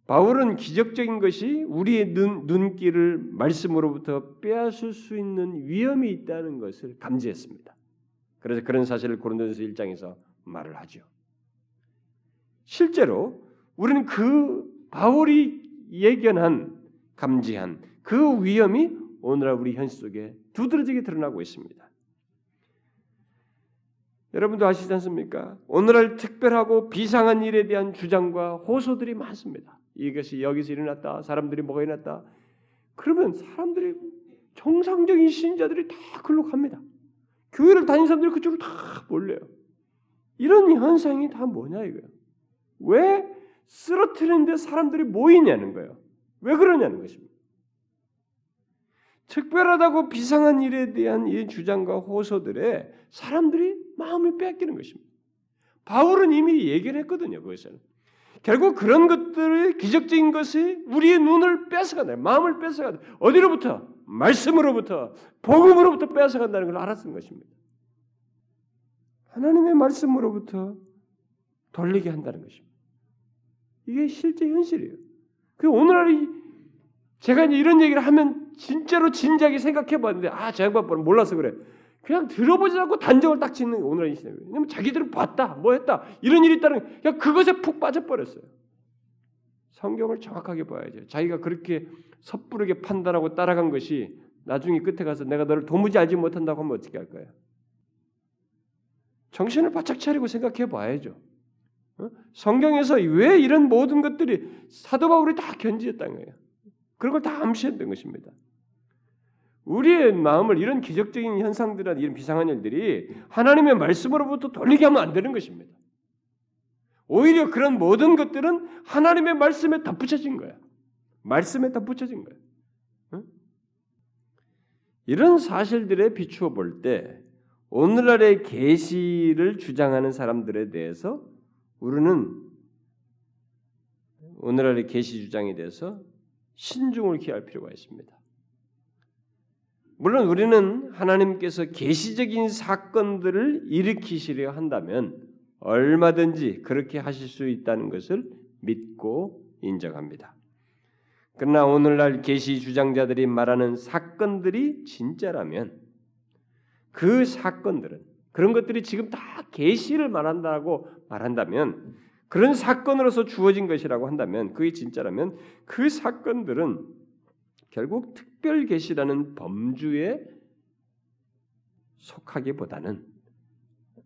바울은 기적적인 것이 우리의 눈, 눈길을 말씀으로부터 빼앗을 수 있는 위험이 있다는 것을 감지했습니다. 그래서 그런 사실을 고린도전서 1장에서 말을 하죠. 실제로 우리는 그 바울이 예견한 감지한 그 위험이 오늘날 우리 현실 속에 두드러지게 드러나고 있습니다. 여러분도 아시지 않습니까? 오늘날 특별하고 비상한 일에 대한 주장과 호소들이 많습니다. 이것이 여기서 일어났다. 사람들이 뭐가 일어났다. 그러면 사람들이 정상적인 신자들이 다 글로 갑니다. 교회를 다니는 사람들이 그쪽으로 다 몰려요. 이런 현상이 다 뭐냐 이거예요. 왜 쓰러트리는데 사람들이 모이냐는 거예요. 왜 그러냐는 것입니다. 특별하다고 비상한 일에 대한 이 주장과 호소들에 사람들이 마음을 빼앗기는 것입니다. 바울은 이미 예견했거든요. 그것을. 결국 그런 것들의 기적적인 것이 우리의 눈을 뺏어간다. 마음을 뺏어간다. 어디로부터? 말씀으로부터, 복음으로부터 뺏어간다는 걸 알았던 것입니다. 하나님의 말씀으로부터 돌리게 한다는 것입니다. 이게 실제 현실이에요. 그 오늘날 제가 이런 얘기를 하면 진짜로 진지하게 생각해 봤는데 아, 저 양반은 몰라서 그래. 그냥 들어보지 않고 단정을 딱 짓는 게 오늘날 시대예요. 왜냐면 자기들은 봤다, 뭐 했다, 이런 일이 있다는 그냥 그것에 푹 빠져버렸어요. 성경을 정확하게 봐야죠. 자기가 그렇게 섣부르게 판단하고 따라간 것이 나중에 끝에 가서 내가 너를 도무지 알지 못한다고 하면 어떻게 할 거야? 정신을 바짝 차리고 생각해 봐야죠. 어? 성경에서 왜 이런 모든 것들이 사도 바울이 다 견지했다는 거예요. 그런 걸 다 암시했던 것입니다. 우리의 마음을 이런 기적적인 현상들이나 이런 비상한 일들이 하나님의 말씀으로부터 돌리게 하면 안 되는 것입니다. 오히려 그런 모든 것들은 하나님의 말씀에 덧붙여진 거야. 말씀에 덧붙여진 거야. 응? 이런 사실들에 비추어 볼 때 오늘날의 계시를 주장하는 사람들에 대해서 우리는 오늘날의 계시 주장에 대해서 신중을 기할 필요가 있습니다. 물론 우리는 하나님께서 계시적인 사건들을 일으키시려 한다면 얼마든지 그렇게 하실 수 있다는 것을 믿고 인정합니다. 그러나 오늘날 계시 주장자들이 말하는 사건들이 진짜라면 그 사건들은 그런 것들이 지금 다 계시를 말한다고 말한다면 그런 사건으로서 주어진 것이라고 한다면 그게 진짜라면 그 사건들은 결국 특 별 계시라는 범주에 속하기보다는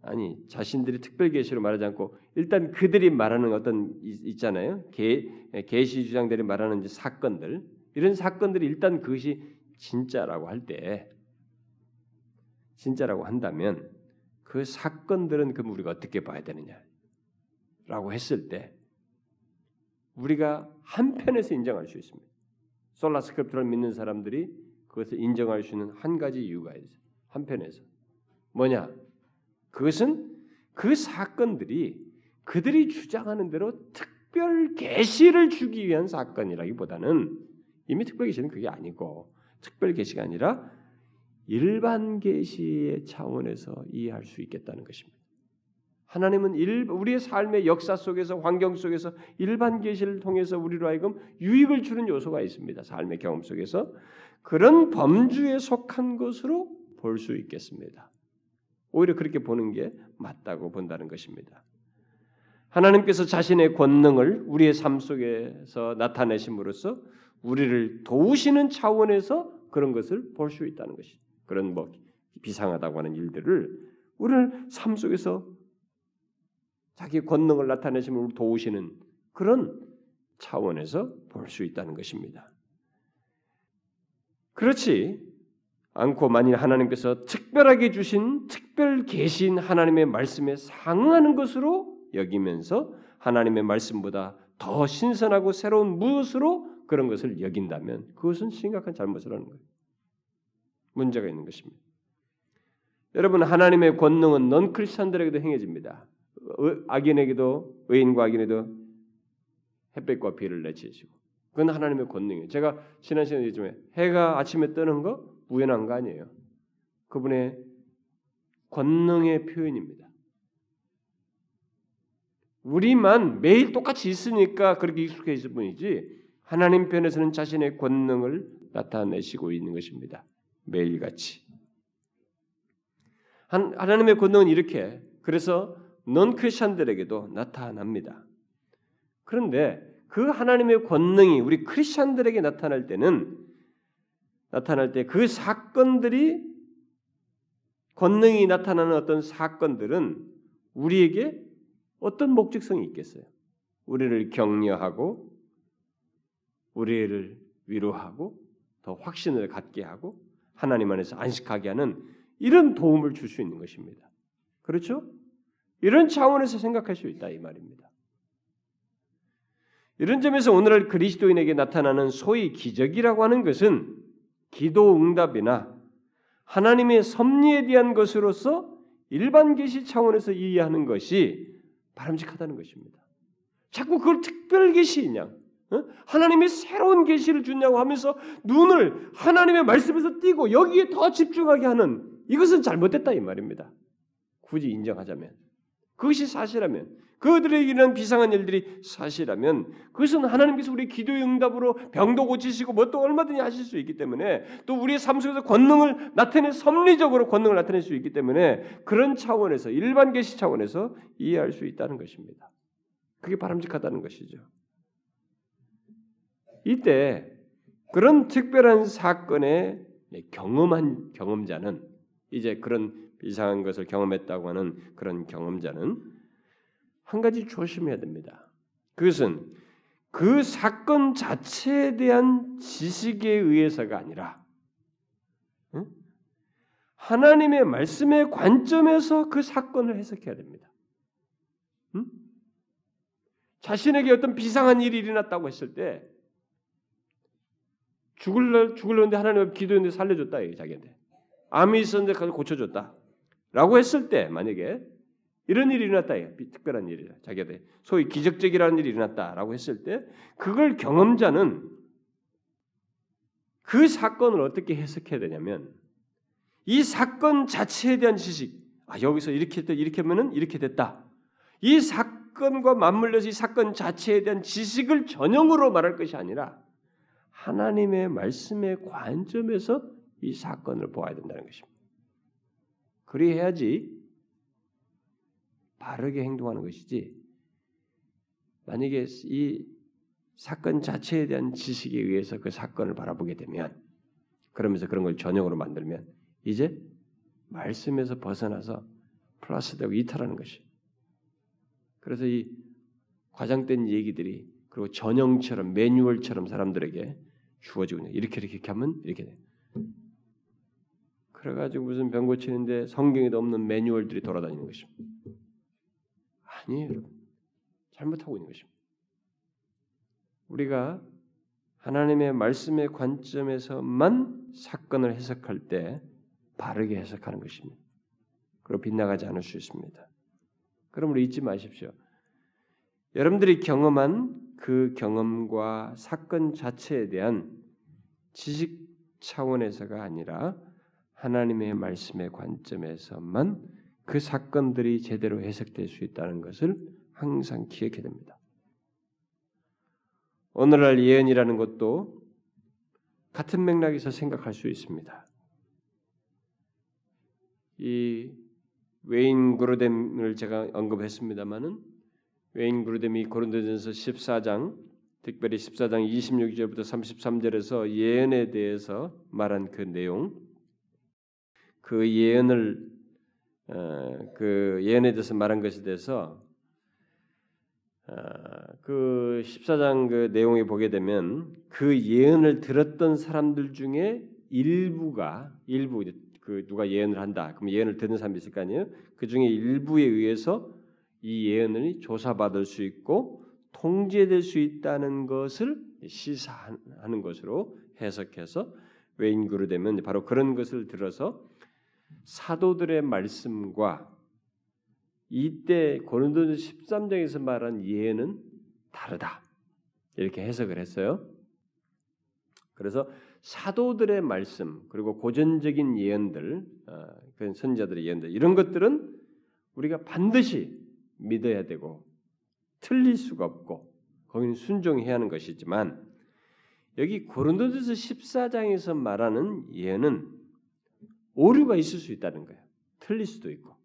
아니 자신들이 특별 계시로 말하지 않고 일단 그들이 말하는 어떤 있잖아요 계 계시 주장들이 말하는 이제 사건들 이런 사건들이 일단 그것이 진짜라고 할 때 진짜라고 한다면 그 사건들은 그럼 우리가 어떻게 봐야 되느냐? 라고 했을 때 우리가 한편에서 인정할 수 있습니다. Sola Scriptura를 믿는 사람들이 그것을 인정할 수 있는 한 가지 이유가 있어요. 한편에서 뭐냐? 그것은 그 사건들이 그들이 주장하는 대로 특별 계시를 주기 위한 사건이라기보다는 이미 특별 계시는 그게 아니고 특별 계시가 아니라 일반 계시의 차원에서 이해할 수 있겠다는 것입니다. 하나님은 일, 우리의 삶의 역사 속에서 환경 속에서 일반 계시를 통해서 우리로 하여금 유익을 주는 요소가 있습니다. 삶의 경험 속에서 그런 범주에 속한 것으로 볼 수 있겠습니다. 오히려 그렇게 보는 게 맞다고 본다는 것입니다. 하나님께서 자신의 권능을 우리의 삶 속에서 나타내심으로써 우리를 도우시는 차원에서 그런 것을 볼 수 있다는 것이 그런 뭐 비상하다고 하는 일들을 우리를 삶 속에서 자기 권능을 나타내심을 도우시는 그런 차원에서 볼 수 있다는 것입니다. 그렇지 않고 만일 하나님께서 특별하게 주신 특별 계신 하나님의 말씀에 상응하는 것으로 여기면서 하나님의 말씀보다 더 신선하고 새로운 무엇으로 그런 것을 여긴다면 그것은 심각한 잘못을 하는 거예요. 문제가 있는 것입니다. 여러분 하나님의 권능은 넌 크리스천들에게도 행해집니다. 악인에게도 의인과 악인에도 햇빛과 비를 내치시고 그건 하나님의 권능이에요. 제가 지난 시간에 얘기했지만 해가 아침에 뜨는 거 우연한 거 아니에요. 그분의 권능의 표현입니다. 우리만 매일 똑같이 있으니까 그렇게 익숙해 있을 뿐이지 하나님 편에서는 자신의 권능을 나타내시고 있는 것입니다. 매일같이. 하나님의 권능은 이렇게 그래서 넌 크리스천들에게도 나타납니다. 그런데 그 하나님의 권능이 우리 크리스천들에게 나타날 때는 나타날 때 그 사건들이 권능이 나타나는 어떤 사건들은 우리에게 어떤 목적성이 있겠어요? 우리를 격려하고 우리를 위로하고 더 확신을 갖게 하고 하나님 안에서 안식하게 하는 이런 도움을 줄 수 있는 것입니다. 그렇죠? 이런 차원에서 생각할 수 있다 이 말입니다. 이런 점에서 오늘날 그리스도인에게 나타나는 소위 기적이라고 하는 것은 기도 응답이나 하나님의 섭리에 대한 것으로서 일반 계시 차원에서 이해하는 것이 바람직하다는 것입니다. 자꾸 그걸 특별 계시냐, 어? 하나님이 새로운 계시를 주냐고 하면서 눈을 하나님의 말씀에서 띄고 여기에 더 집중하게 하는 이것은 잘못됐다 이 말입니다. 굳이 인정하자면 그것이 사실이라면 그들에게 일어난 비상한 일들이 사실이라면 그것은 하나님께서 우리 기도의 응답으로 병도 고치시고 뭐 또 얼마든지 하실 수 있기 때문에 또 우리의 삶 속에서 권능을 나타내 섭리적으로 권능을 나타낼 수 있기 때문에 그런 차원에서 일반 계시 차원에서 이해할 수 있다는 것입니다. 그게 바람직하다는 것이죠. 이때 그런 특별한 사건에 경험한 경험자는 이제 그런 이상한 것을 경험했다고 하는 그런 경험자는 한 가지 조심해야 됩니다. 그것은 그 사건 자체에 대한 지식에 의해서가 아니라 하나님의 말씀의 관점에서 그 사건을 해석해야 됩니다. 자신에게 어떤 비상한 일이 일어났다고 했을 때 죽을려 죽을려는데 하나님 기도했는데 살려줬다 자기한테 암이 있었는데 그걸 고쳐줬다 라고 했을 때 만약에 이런 일이 일어났다. 특별한 일이다 자기한테 소위 기적적이라는 일이 일어났다라고 했을 때 그걸 경험자는 그 사건을 어떻게 해석해야 되냐면 이 사건 자체에 대한 지식. 아 여기서 이렇게 했다 이렇게 하면은 이렇게 됐다. 이 사건과 맞물려서 이 사건 자체에 대한 지식을 전형으로 말할 것이 아니라 하나님의 말씀의 관점에서 이 사건을 보아야 된다는 것입니다. 그리해야지 바르게 행동하는 것이지. 만약에 이 사건 자체에 대한 지식에 의해서 그 사건을 바라보게 되면 그러면서 그런 걸 전형으로 만들면 이제 말씀에서 벗어나서 플러스되고 이탈하는 것이. 그래서 이 과장된 얘기들이 그리고 전형처럼 매뉴얼처럼 사람들에게 주어지고 이렇게 이렇게 하면 이렇게 돼. 그래가지고 무슨 병 고치는데 성경에도 없는 매뉴얼들이 돌아다니는 것입니다. 아니에요. 잘못하고 있는 것입니다. 우리가 하나님의 말씀의 관점에서만 사건을 해석할 때 바르게 해석하는 것입니다. 그리고 빗나가지 않을 수 있습니다. 그러므로 잊지 마십시오. 여러분들이 경험한 그 경험과 사건 자체에 대한 지식 차원에서가 아니라 하나님의 말씀의 관점에서만 그 사건들이 제대로 해석될 수 있다는 것을 항상 기억해야 됩니다. 오늘날 예언이라는 것도 같은 맥락에서 생각할 수 있습니다. 이 웨인 그루뎀을 제가 언급했습니다마는 웨인 그루뎀이 고린도전서 14장 특별히 14장 26절부터 33절에서 예언에 대해서 말한 그 내용 그 예언을 어, 그 예언에 대해서 말한 것에 대해서 어, 그 14장 그 내용에 보게 되면 그 예언을 들었던 사람들 중에 일부가 일부 그 누가 예언을 한다. 그럼 예언을 듣는 사람이 있을 거 아니에요? 그 중에 일부에 의해서 이 예언을 조사받을 수 있고 통제될 수 있다는 것을 시사하는 것으로 해석해서 외인구로 되면 바로 그런 것을 들어서 사도들의 말씀과 이때 고린도전 13장에서 말한 예언은 다르다. 이렇게 해석을 했어요. 그래서 사도들의 말씀 그리고 고전적인 예언들, 어, 그 선자들의 예언들 이런 것들은 우리가 반드시 믿어야 되고 틀릴 수가 없고 거기는 순종해야 하는 것이지만 여기 고린도전서 14장에서 말하는 예언은 오류가 있을 수 있다는 거예요. 틀릴 수도 있고.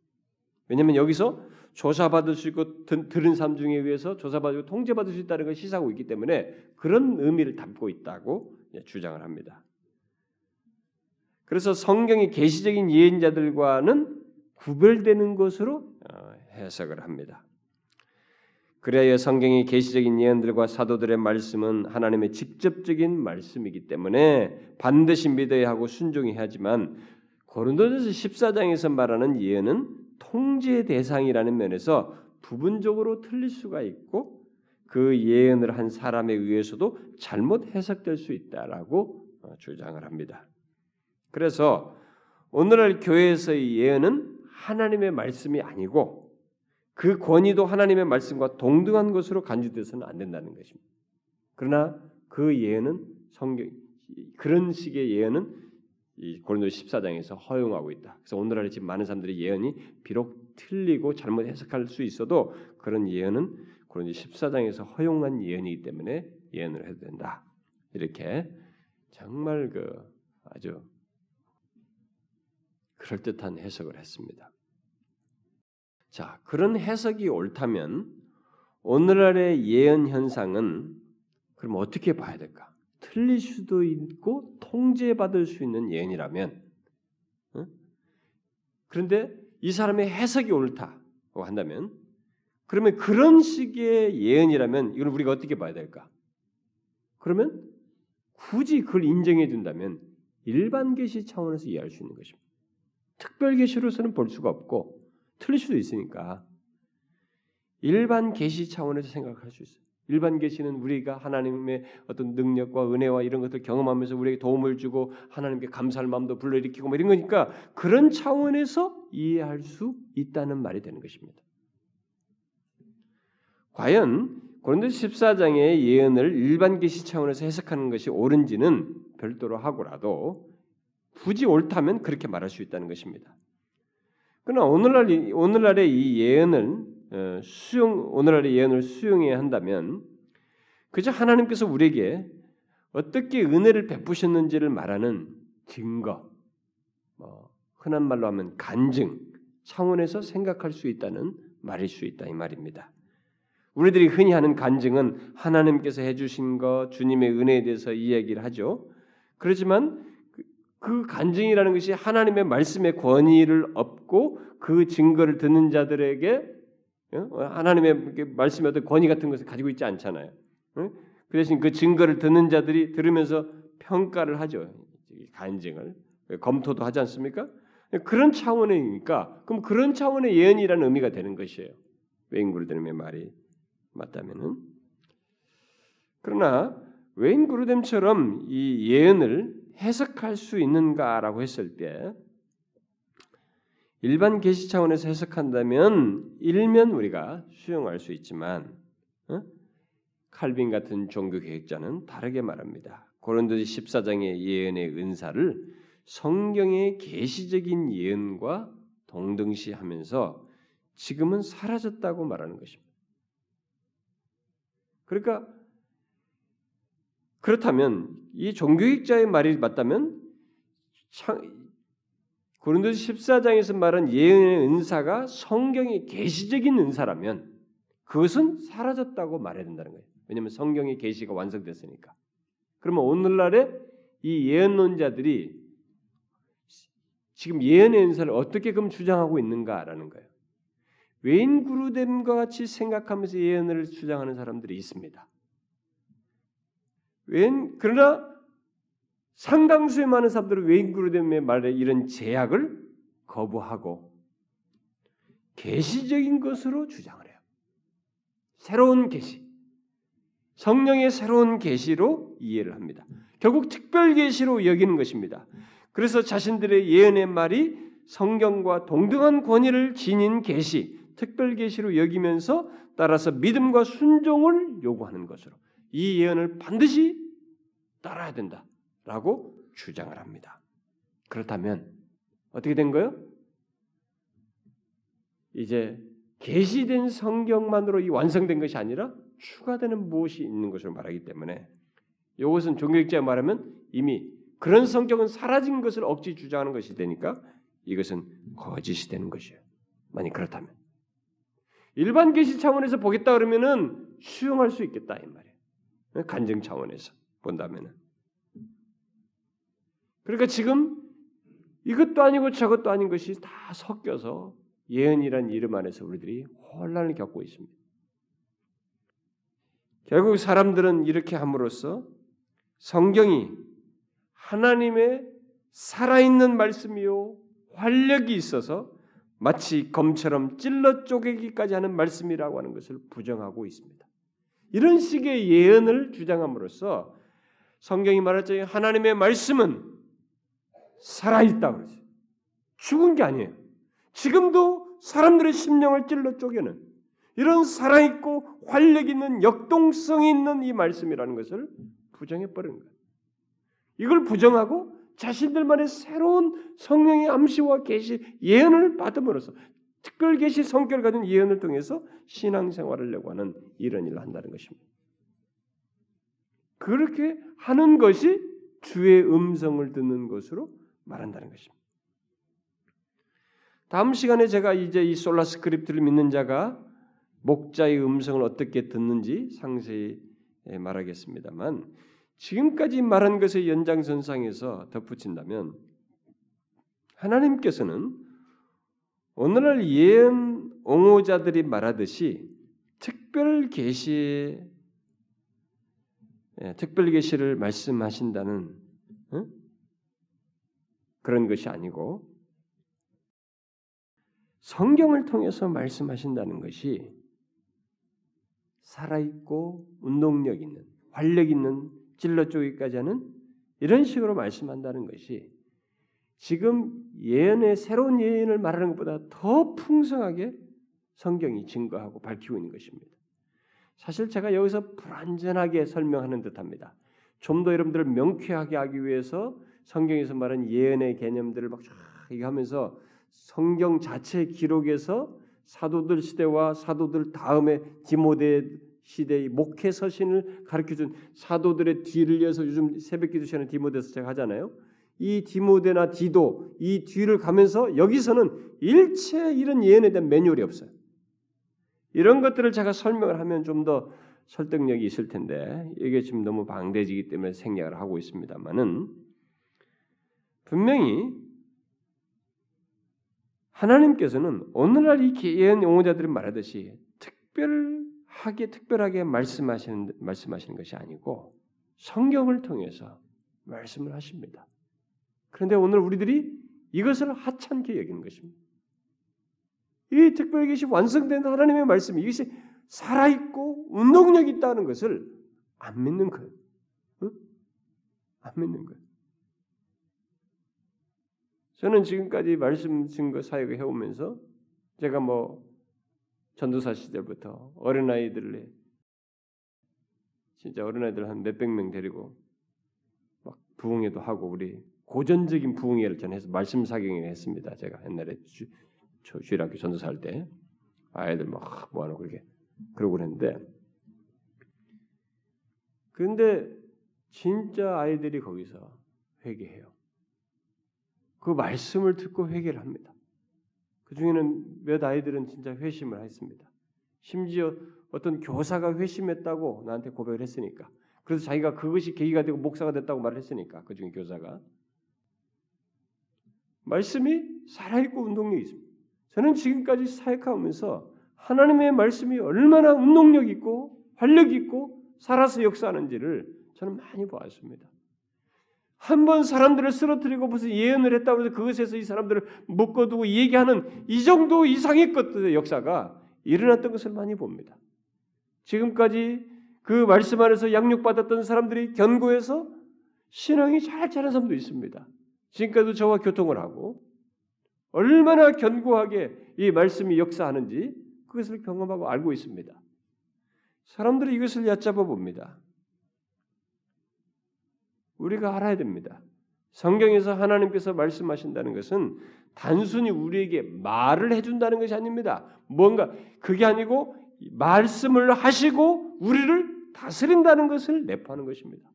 왜냐하면 여기서 조사받을 수 있고 들은 사람 중에 의해서 조사받고 통제받을 수 있다는 걸 시사하고 있기 때문에 그런 의미를 담고 있다고 주장을 합니다. 그래서 성경의 계시적인 예언자들과는 구별되는 것으로 어, 해석을 합니다. 그래야 성경의 계시적인 예언들과 사도들의 말씀은 하나님의 직접적인 말씀이기 때문에 반드시 믿어야 하고 순종해야 하지만 고린도전서 14장에서 말하는 예언은 통제 대상이라는 면에서 부분적으로 틀릴 수가 있고 그 예언을 한 사람에 의해서도 잘못 해석될 수 있다라고 어, 주장을 합니다. 그래서 오늘날 교회에서의 예언은 하나님의 말씀이 아니고 그 권위도 하나님의 말씀과 동등한 것으로 간주돼서는 안 된다는 것입니다. 그러나 그 예언은 성경 그런 식의 예언은 이 고린도 14장에서 허용하고 있다. 그래서 오늘날에 지금 많은 사람들이 예언이 비록 틀리고 잘못 해석할 수 있어도 그런 예언은 고린도 14장에서 허용한 예언이기 때문에 예언을 해도 된다. 이렇게 정말 그 아주 그럴듯한 해석을 했습니다. 자, 그런 해석이 옳다면 오늘날의 예언 현상은 그럼 어떻게 봐야 될까? 틀릴 수도 있고 통제받을 수 있는 예언이라면 어? 그런데 이 사람의 해석이 옳다고 한다면 그러면 그런 식의 예언이라면 이걸 우리가 어떻게 봐야 될까? 그러면 굳이 그걸 인정해 준다면 일반 계시 차원에서 이해할 수 있는 것입니다. 특별 계시로서는 볼 수가 없고 틀릴 수도 있으니까 일반 계시 차원에서 생각할 수 있어요. 일반 계시는 우리가 하나님의 어떤 능력과 은혜와 이런 것들 경험하면서 우리에게 도움을 주고 하나님께 감사할 마음도 불러일으키고 뭐 이런 거니까 그런 차원에서 이해할 수 있다는 말이 되는 것입니다. 과연 고린도서 14장의 예언을 일반 계시 차원에서 해석하는 것이 옳은지는 별도로 하고라도 굳이 옳다면 그렇게 말할 수 있다는 것입니다. 그러나 오늘날 오늘날의 이 예언을 어, 수용 오늘날의 예언을 수용해야 한다면 그저 하나님께서 우리에게 어떻게 은혜를 베푸셨는지를 말하는 증거, 뭐 흔한 말로 하면 간증 차원에서 생각할 수 있다는 말일 수 있다 이 말입니다. 우리들이 흔히 하는 간증은 하나님께서 해주신 것, 주님의 은혜에 대해서 이야기를 하죠. 그렇지만 그 간증이라는 것이 하나님의 말씀의 권위를 얻고 그 증거를 듣는 자들에게 어? 하나님의 말씀의 어떤 권위 같은 것을 가지고 있지 않잖아요. 그 대신 그 증거를 듣는 자들이 들으면서 평가를 하죠. 간증을 검토도 하지 않습니까? 그런 차원이니까 그럼 그런 차원의 예언이라는 의미가 되는 것이에요. 외인그루드님의 말이 맞다면은 그러나 그루뎀처럼 이 예언을 해석할 수 있는가라고 했을 때 일반 계시 차원에서 해석한다면 일면 우리가 수용할 수 있지만 어? 칼빈 같은 종교 계획자는 다르게 말합니다. 고린도지 14장의 예언의 은사를 성경의 계시적인 예언과 동등시하면서 지금은 사라졌다고 말하는 것입니다. 그러니까 그렇다면 이 종교학자의 말이 맞다면 고린도서 14장에서 말한 예언의 은사가 성경의 계시적인 은사라면 그것은 사라졌다고 말해야 된다는 거예요. 왜냐하면 성경의 계시가 완성됐으니까. 그러면 오늘날에 이 예언론자들이 지금 예언의 은사를 어떻게 그럼 주장하고 있는가라는 거예요. 외인 구루됨과 같이 생각하면서 예언을 주장하는 사람들이 있습니다. 웬 그러나 상당수의 많은 사람들은 외인 구루됨의 말에 이런 제약을 거부하고 계시적인 것으로 주장을 해요. 새로운 계시, 성령의 새로운 계시로 이해를 합니다. 결국 특별 계시로 여기는 것입니다. 그래서 자신들의 예언의 말이 성경과 동등한 권위를 지닌 계시, 특별 계시로 여기면서 따라서 믿음과 순종을 요구하는 것으로 이 예언을 반드시 따라야 된다 라고 주장을 합니다. 그렇다면 어떻게 된 거예요? 이제 계시된 성경만으로 이 완성된 것이 아니라 추가되는 무엇이 있는 것으로 말하기 때문에 이것은 종교학자 말하면 이미 그런 성경은 사라진 것을 억지 주장하는 것이 되니까 이것은 거짓이 되는 것이에요. 만약 그렇다면 일반 계시 차원에서 보겠다 그러면은 수용할 수 있겠다 이 말이에요. 간증 차원에서 본다면은 그러니까 지금 이것도 아니고 저것도 아닌 것이 다 섞여서 예언이란 이름 안에서 우리들이 혼란을 겪고 있습니다. 결국 사람들은 이렇게 함으로써 성경이 하나님의 살아있는 말씀이요 활력이 있어서 마치 검처럼 찔러 쪼개기까지 하는 말씀이라고 하는 것을 부정하고 있습니다. 이런 식의 예언을 주장함으로써 성경이 말했죠. 하나님의 말씀은 살아있다 그러죠. 죽은 게 아니에요. 지금도 사람들의 심령을 찔러 쪼개는 이런 살아있고 활력 있는 역동성이 있는 이 말씀이라는 것을 부정해 버리는 거예요. 이걸 부정하고 자신들만의 새로운 성령의 암시와 계시 예언을 받음으로써 특별 계시 성격을 가진 예언을 통해서 신앙생활을 하려고 하는 이런 일을 한다는 것입니다. 그렇게 하는 것이 주의 음성을 듣는 것으로 말한다는 것입니다. 다음 시간에 제가 이제 이 Sola Scriptura를 믿는 자가 목자의 음성을 어떻게 듣는지 상세히 말하겠습니다만 지금까지 말한 것의 연장선상에서 덧붙인다면 하나님께서는 오늘날 예언 옹호자들이 말하듯이 특별 계시 예, 특별 계시를 말씀하신다는 어? 그런 것이 아니고 성경을 통해서 말씀하신다는 것이 살아있고 운동력 있는 활력 있는 찔러 쪼기까지 하는 이런 식으로 말씀한다는 것이 지금 예언의 새로운 예언을 말하는 것보다 더 풍성하게 성경이 증거하고 밝히고 있는 것입니다. 사실 제가 여기서 불완전하게 설명하는 듯합니다. 좀 더 여러분들을 명쾌하게 하기 위해서 성경에서 말한 예언의 개념들을 막 하면서 성경 자체 기록에서 사도들 시대와 사도들 다음에 디모데 시대의 목회 서신을 가르쳐준 사도들의 뒤를 이어서 요즘 새벽기도 시간에 디모데서 제가 하잖아요. 이 디모데나 디도 이 뒤를 가면서 여기서는 일체 이런 예언에 대한 매뉴얼이 없어요. 이런 것들을 제가 설명을 하면 좀 더 설득력이 있을 텐데 이게 지금 너무 방대지기 때문에 생략을 하고 있습니다만은 분명히 하나님께서는 오늘날 이 예언 용어자들이 말하듯이 특별하게 특별하게 말씀하시는 말씀하시는 것이 아니고 성경을 통해서 말씀을 하십니다. 그런데 오늘 우리들이 이것을 하찮게 여기는 것입니다. 이 특별 계시 완성된 하나님의 말씀 이것이 살아 있고 운동력 있다는 것을 안 믿는 거예요. 응? 안 믿는 거예요. 저는 지금까지 말씀 증거 사역을 해오면서 제가 뭐 전도사 시절부터 어린아이들을 진짜 어린아이들 한 몇백 명 데리고 막 부흥회도 하고 우리 고전적인 부흥회를 전 해서 말씀 사경을 했습니다. 제가 옛날에 주, 주일학교 전도사 할 때 아이들 막 모아놓고 그렇게 그러고 그랬는데 그런데 진짜 아이들이 거기서 회개해요. 그 말씀을 듣고 회개를 합니다. 그 중에는 몇 아이들은 진짜 회심을 했습니다. 심지어 어떤 교사가 회심했다고 나한테 고백을 했으니까. 그래서 자기가 그것이 계기가 되고 목사가 됐다고 말을 했으니까 그 중에 교사가 말씀이 살아있고 운동력이 있습니다. 저는 지금까지 사역하면서 하나님의 말씀이 얼마나 운동력 있고 활력 있고 살아서 역사하는지를 저는 많이 보았습니다. 한 번 사람들을 쓰러뜨리고 무슨 예언을 했다고 해서 그것에서 이 사람들을 묶어두고 얘기하는 이 정도 이상의 것들의 역사가 일어났던 것을 많이 봅니다. 지금까지 그 말씀 안에서 양육받았던 사람들이 견고해서 신앙이 잘 자란 사람도 있습니다. 지금까지도 저와 교통을 하고 얼마나 견고하게 이 말씀이 역사하는지 그것을 경험하고 알고 있습니다. 사람들이 이것을 얕잡아 봅니다. 우리가 알아야 됩니다. 성경에서 하나님께서 말씀하신다는 것은 단순히 우리에게 말을 해준다는 것이 아닙니다. 뭔가 그게 아니고 말씀을 하시고 우리를 다스린다는 것을 내포하는 것입니다.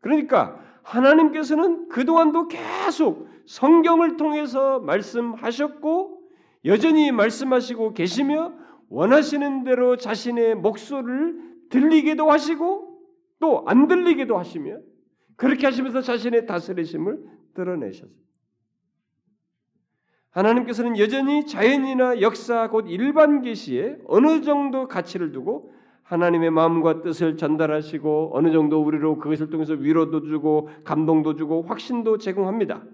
그러니까 하나님께서는 그동안도 계속 성경을 통해서 말씀하셨고 여전히 말씀하시고 계시며 원하시는 대로 자신의 목소리를 들리게도 하시고 또 안 들리게도 하시며 그렇게 하시면서 자신의 다스리심을 드러내셨어요. 하나님께서는 여전히 자연이나 역사 곧 일반 계시에 어느 정도 가치를 두고 하나님의 마음과 뜻을 전달하시고 어느 정도 우리로 그것을 통해서 위로도 주고 감동도 주고 확신도 제공합니다.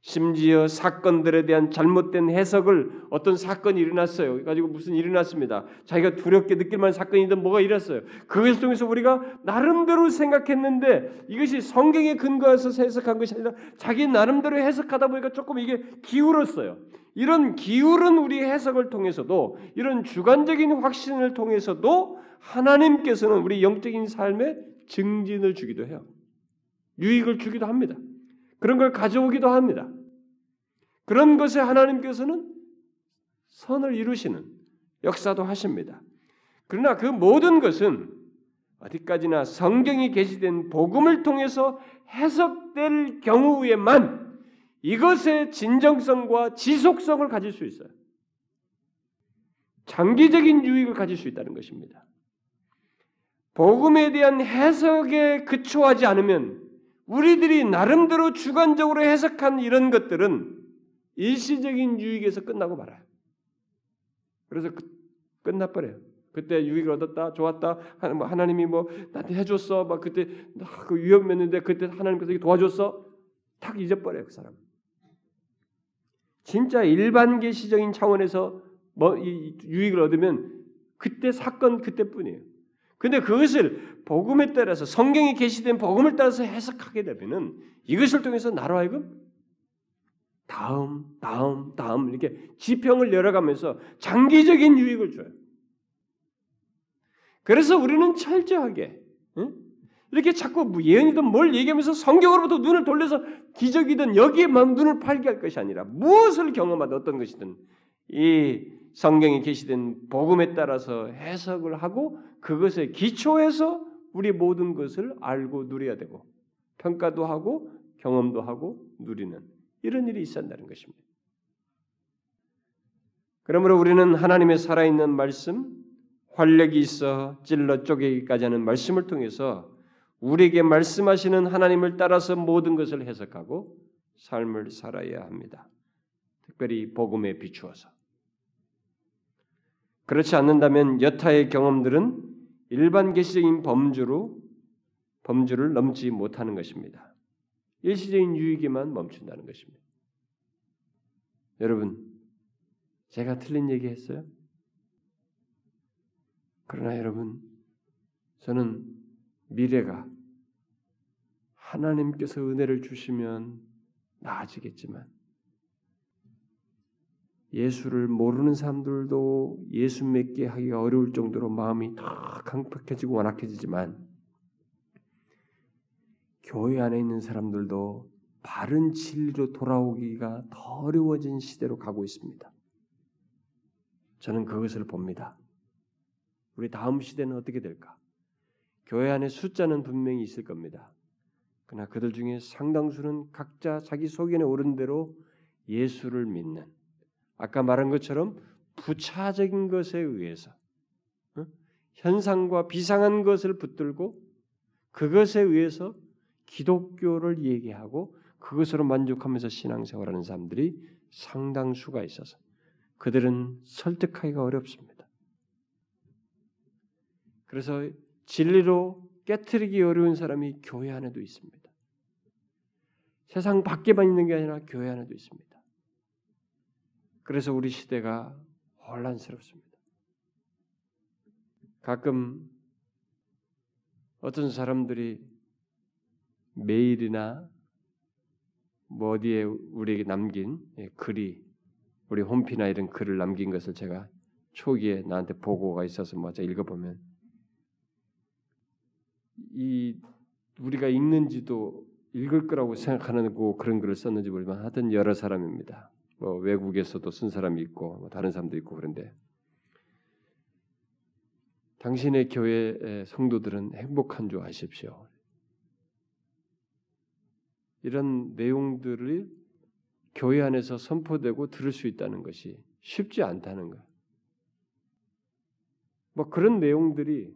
심지어 사건들에 대한 잘못된 해석을 어떤 사건이 일어났어요. 가지고 무슨 일이 났습니다. 자기가 두렵게 느낄 만한 사건이든 뭐가 일어났어요. 그것을 통해서 우리가 나름대로 생각했는데 이것이 성경에 근거해서 해석한 것이 아니라 자기 나름대로 해석하다 보니까 조금 이게 기울었어요. 이런 기울은 우리 해석을 통해서도 이런 주관적인 확신을 통해서도 하나님께서는 우리 영적인 삶에 증진을 주기도 해요. 유익을 주기도 합니다. 그런 걸 가져오기도 합니다. 그런 것에 하나님께서는 선을 이루시는 역사도 하십니다. 그러나 그 모든 것은 어디까지나 성경이 게시된 복음을 통해서 해석될 경우에만 이것의 진정성과 지속성을 가질 수 있어요. 장기적인 유익을 가질 수 있다는 것입니다. 복음에 대한 해석에 그초하지 않으면 우리들이 나름대로 주관적으로 해석한 이런 것들은 일시적인 유익에서 끝나고 말아요. 그래서 그, 끝나버려요. 그때 유익을 얻었다, 좋았다, 뭐 하나님이 뭐 나한테 해줬어, 막 그때 그 위험했는데 그때 하나님께서 도와줬어, 탁 잊어버려요 그 사람. 진짜 일반 계시적인 차원에서 뭐 유익을 얻으면 그때 사건 그때뿐이에요. 근데 그것을 복음에 따라서 성경에 계시된 복음을 따라서 해석하게 되면은 이것을 통해서 나로 하여금 다음, 다음, 다음 이렇게 지평을 열어가면서 장기적인 유익을 줘요. 그래서 우리는 철저하게 응? 이렇게 자꾸 뭐 예언이든 뭘 얘기하면서 성경으로부터 눈을 돌려서 기적이든 여기에만 눈을 팔게 할 것이 아니라 무엇을 경험하든 어떤 것이든 이 성경에 계시된 복음에 따라서 해석을 하고 그것에 기초해서 우리 모든 것을 알고 누려야 되고 평가도 하고 경험도 하고 누리는 이런 일이 있었다는 것입니다. 그러므로 우리는 하나님의 살아있는 말씀, 활력이 있어 찔러 쪼개기까지 하는 말씀을 통해서 우리에게 말씀하시는 하나님을 따라서 모든 것을 해석하고 삶을 살아야 합니다. 특별히 복음에 비추어서. 그렇지 않는다면 여타의 경험들은 일반 계시적인 범주로 범주를 넘지 못하는 것입니다. 일시적인 유익에만 멈춘다는 것입니다. 여러분, 제가 틀린 얘기 했어요? 그러나 여러분, 저는 미래가 하나님께서 은혜를 주시면 나아지겠지만 예수를 모르는 사람들도 예수 믿게 하기가 어려울 정도로 마음이 더 강팍해지고 완악해지지만 교회 안에 있는 사람들도 바른 진리로 돌아오기가 더 어려워진 시대로 가고 있습니다. 저는 그것을 봅니다. 우리 다음 시대는 어떻게 될까? 교회 안에 숫자는 분명히 있을 겁니다. 그러나 그들 중에 상당수는 각자 자기 소견에 오른 대로 예수를 믿는 아까 말한 것처럼 부차적인 것에 의해서 어? 현상과 비상한 것을 붙들고 그것에 의해서 기독교를 얘기하고 그것으로 만족하면서 신앙생활하는 사람들이 상당수가 있어서 그들은 설득하기가 어렵습니다. 그래서 진리로 깨뜨리기 어려운 사람이 교회 안에도 있습니다. 세상 밖에만 있는 게 아니라 교회 안에도 있습니다. 그래서 우리 시대가 혼란스럽습니다. 가끔 어떤 사람들이 메일이나 뭐 어디에 우리에게 남긴 예, 글이 우리 홈피나 이런 글을 남긴 것을 제가 초기에 나한테 보고가 있어서 뭐 읽어보면 이 우리가 읽는지도 읽을 거라고 생각하는 고 그런 글을 썼는지 모르지만 하여튼 여러 사람입니다. 뭐 외국에서도 쓴 사람이 있고 뭐 다른 사람도 있고 그런데 당신의 교회 성도들은 행복한 줄 아십시오. 이런 내용들을 교회 안에서 선포되고 들을 수 있다는 것이 쉽지 않다는 것. 뭐 그런 내용들이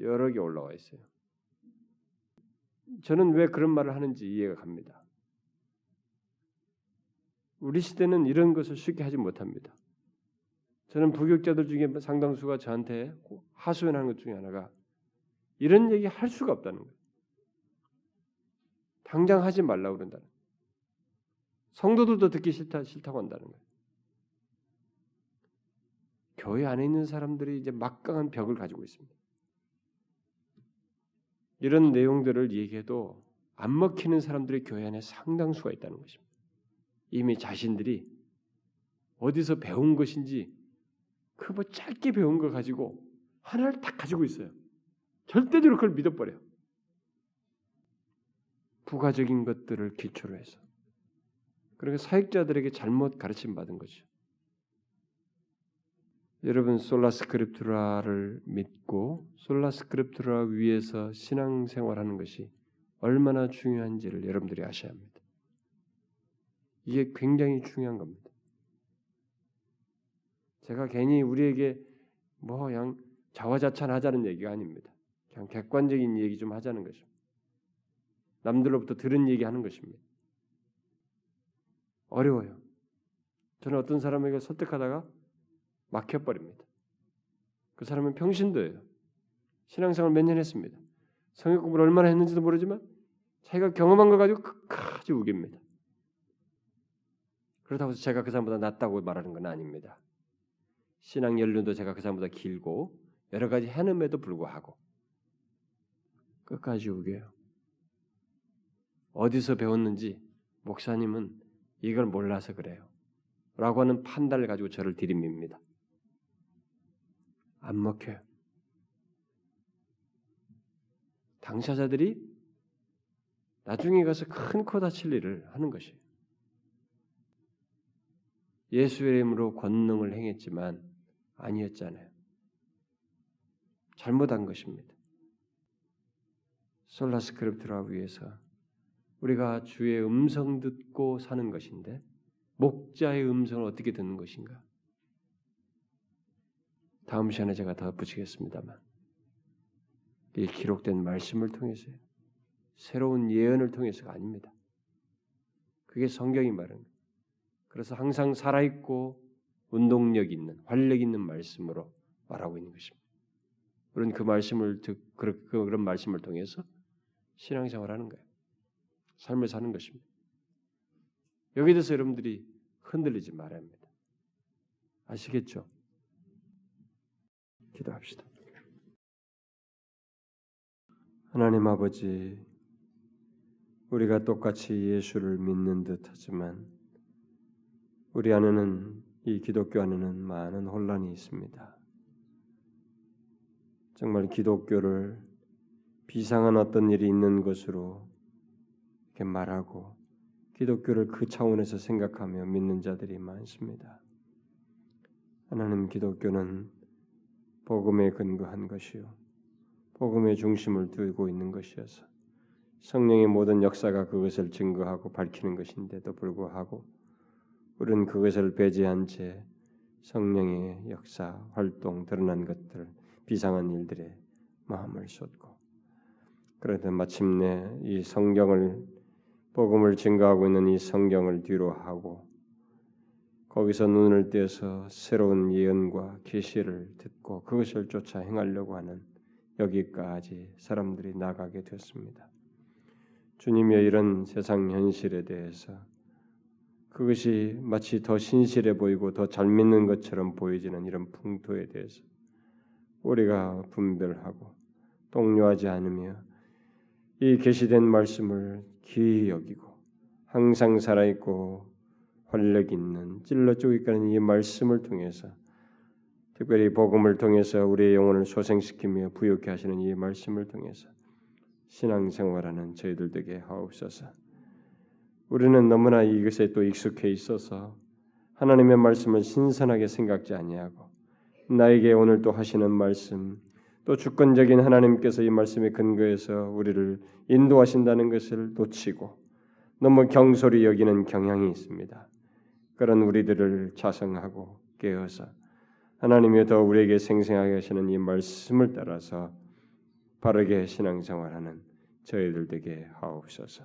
여러 개 올라와 있어요. 저는 왜 그런 말을 하는지 이해가 갑니다. 우리 시대는 이런 것을 쉽게 하지 못합니다. 저는 부교육자들 중에 상당수가 저한테 하소연하는 것 중에 하나가 이런 얘기 할 수가 없다는 거예요. 당장 하지 말라고 그런다는 거예요. 성도들도 듣기 싫다 싫다고 한다는 거예요. 교회 안에 있는 사람들이 이제 막강한 벽을 가지고 있습니다. 이런 내용들을 얘기해도 안 먹히는 사람들이 교회 안에 상당수가 있다는 것입니다. 이미 자신들이 어디서 배운 것인지 그 뭐 짧게 배운 거 가지고 하나를 딱 가지고 있어요. 절대적으로 그걸 믿어버려. 부가적인 것들을 기초로 해서. 그러니까 사역자들에게 잘못 가르침 받은 거죠. 여러분 솔라스크립트라를 믿고 솔라스크립트라 위에서 신앙생활하는 것이 얼마나 중요한지를 여러분들이 아셔야 합니다. 이게 굉장히 중요한 겁니다. 제가 괜히 우리에게 뭐 그냥 자화자찬하자는 얘기가 아닙니다. 그냥 객관적인 얘기 좀 하자는 것입니다. 남들로부터 들은 얘기 하는 것입니다. 어려워요. 저는 어떤 사람에게 설득하다가 막혀버립니다. 그 사람은 평신도예요. 신앙생활 몇 년 했습니다. 성역 공부를 얼마나 했는지도 모르지만 자기가 경험한 걸 가지고 끝까지 우깁니다. 그렇다고 해서 제가 그 사람보다 낫다고 말하는 건 아닙니다. 신앙 연륜도 제가 그 사람보다 길고 여러 가지 해냄에도 불구하고 끝까지 우겨요. 어디서 배웠는지 목사님은 이걸 몰라서 그래요. 라고 하는 판단을 가지고 저를 들이밉니다. 안 먹혀요. 당사자들이 나중에 가서 큰 코 다칠 일을 하는 것이에요. 예수의 이름으로 권능을 행했지만 아니었잖아요. 잘못한 것입니다. 솔라 스크립트라 위해서 우리가 주의 음성 듣고 사는 것인데 목자의 음성을 어떻게 듣는 것인가? 다음 시간에 제가 더 붙이겠습니다만 이 기록된 말씀을 통해서요. 새로운 예언을 통해서가 아닙니다. 그게 성경이 말하는 그래서 항상 살아있고 운동력 있는 활력 있는 말씀으로 말하고 있는 것입니다. 우리는 그 말씀을 듣 그, 그런 말씀을 통해서 신앙생활하는 거예요. 삶을 사는 것입니다. 여기 대해서 여러분들이 흔들리지 말아야 합니다. 아시겠죠? 기도합시다. 하나님 아버지, 우리가 똑같이 예수를 믿는 듯 하지만 우리 안에는 이 기독교 안에는 많은 혼란이 있습니다. 정말 기독교를 비상한 어떤 일이 있는 것으로 이렇게 말하고 기독교를 그 차원에서 생각하며 믿는 자들이 많습니다. 하나님 기독교는 복음에 근거한 것이요. 복음의 중심을 두고 있는 것이어서 성령의 모든 역사가 그것을 증거하고 밝히는 것인데도 불구하고 우리는 그것을 배제한 채 성령의 역사, 활동, 드러난 것들, 비상한 일들에 마음을 쏟고 그러다 마침내 이 성경을 복음을 증거하고 있는 이 성경을 뒤로 하고 거기서 눈을 떼서 새로운 예언과 계시를 듣고 그것을 쫓아 행하려고 하는 여기까지 사람들이 나가게 됐습니다. 주님의 이런 세상 현실에 대해서 그것이 마치 더 신실해 보이고 더 잘 믿는 것처럼 보여지는 이런 풍토에 대해서 우리가 분별하고 동요하지 않으며 이 계시된 말씀을 귀히 여기고 항상 살아있고 활력 있는 찔러 쪼기까는 이 말씀을 통해서 특별히 복음을 통해서 우리의 영혼을 소생시키며 부욕케 하시는 이 말씀을 통해서 신앙생활하는 저희들 에게 하옵소서. 우리는 너무나 이것에 또 익숙해 있어서 하나님의 말씀을 신선하게 생각지 아니하고 나에게 오늘 또 하시는 말씀 또 주권적인 하나님께서 이 말씀에 근거해서 우리를 인도하신다는 것을 놓치고 너무 경솔히 여기는 경향이 있습니다. 그런 우리들을 자성하고 깨어서 하나님이 더 우리에게 생생하게 하시는 이 말씀을 따라서 바르게 신앙생활하는 저희들 되게 하옵소서.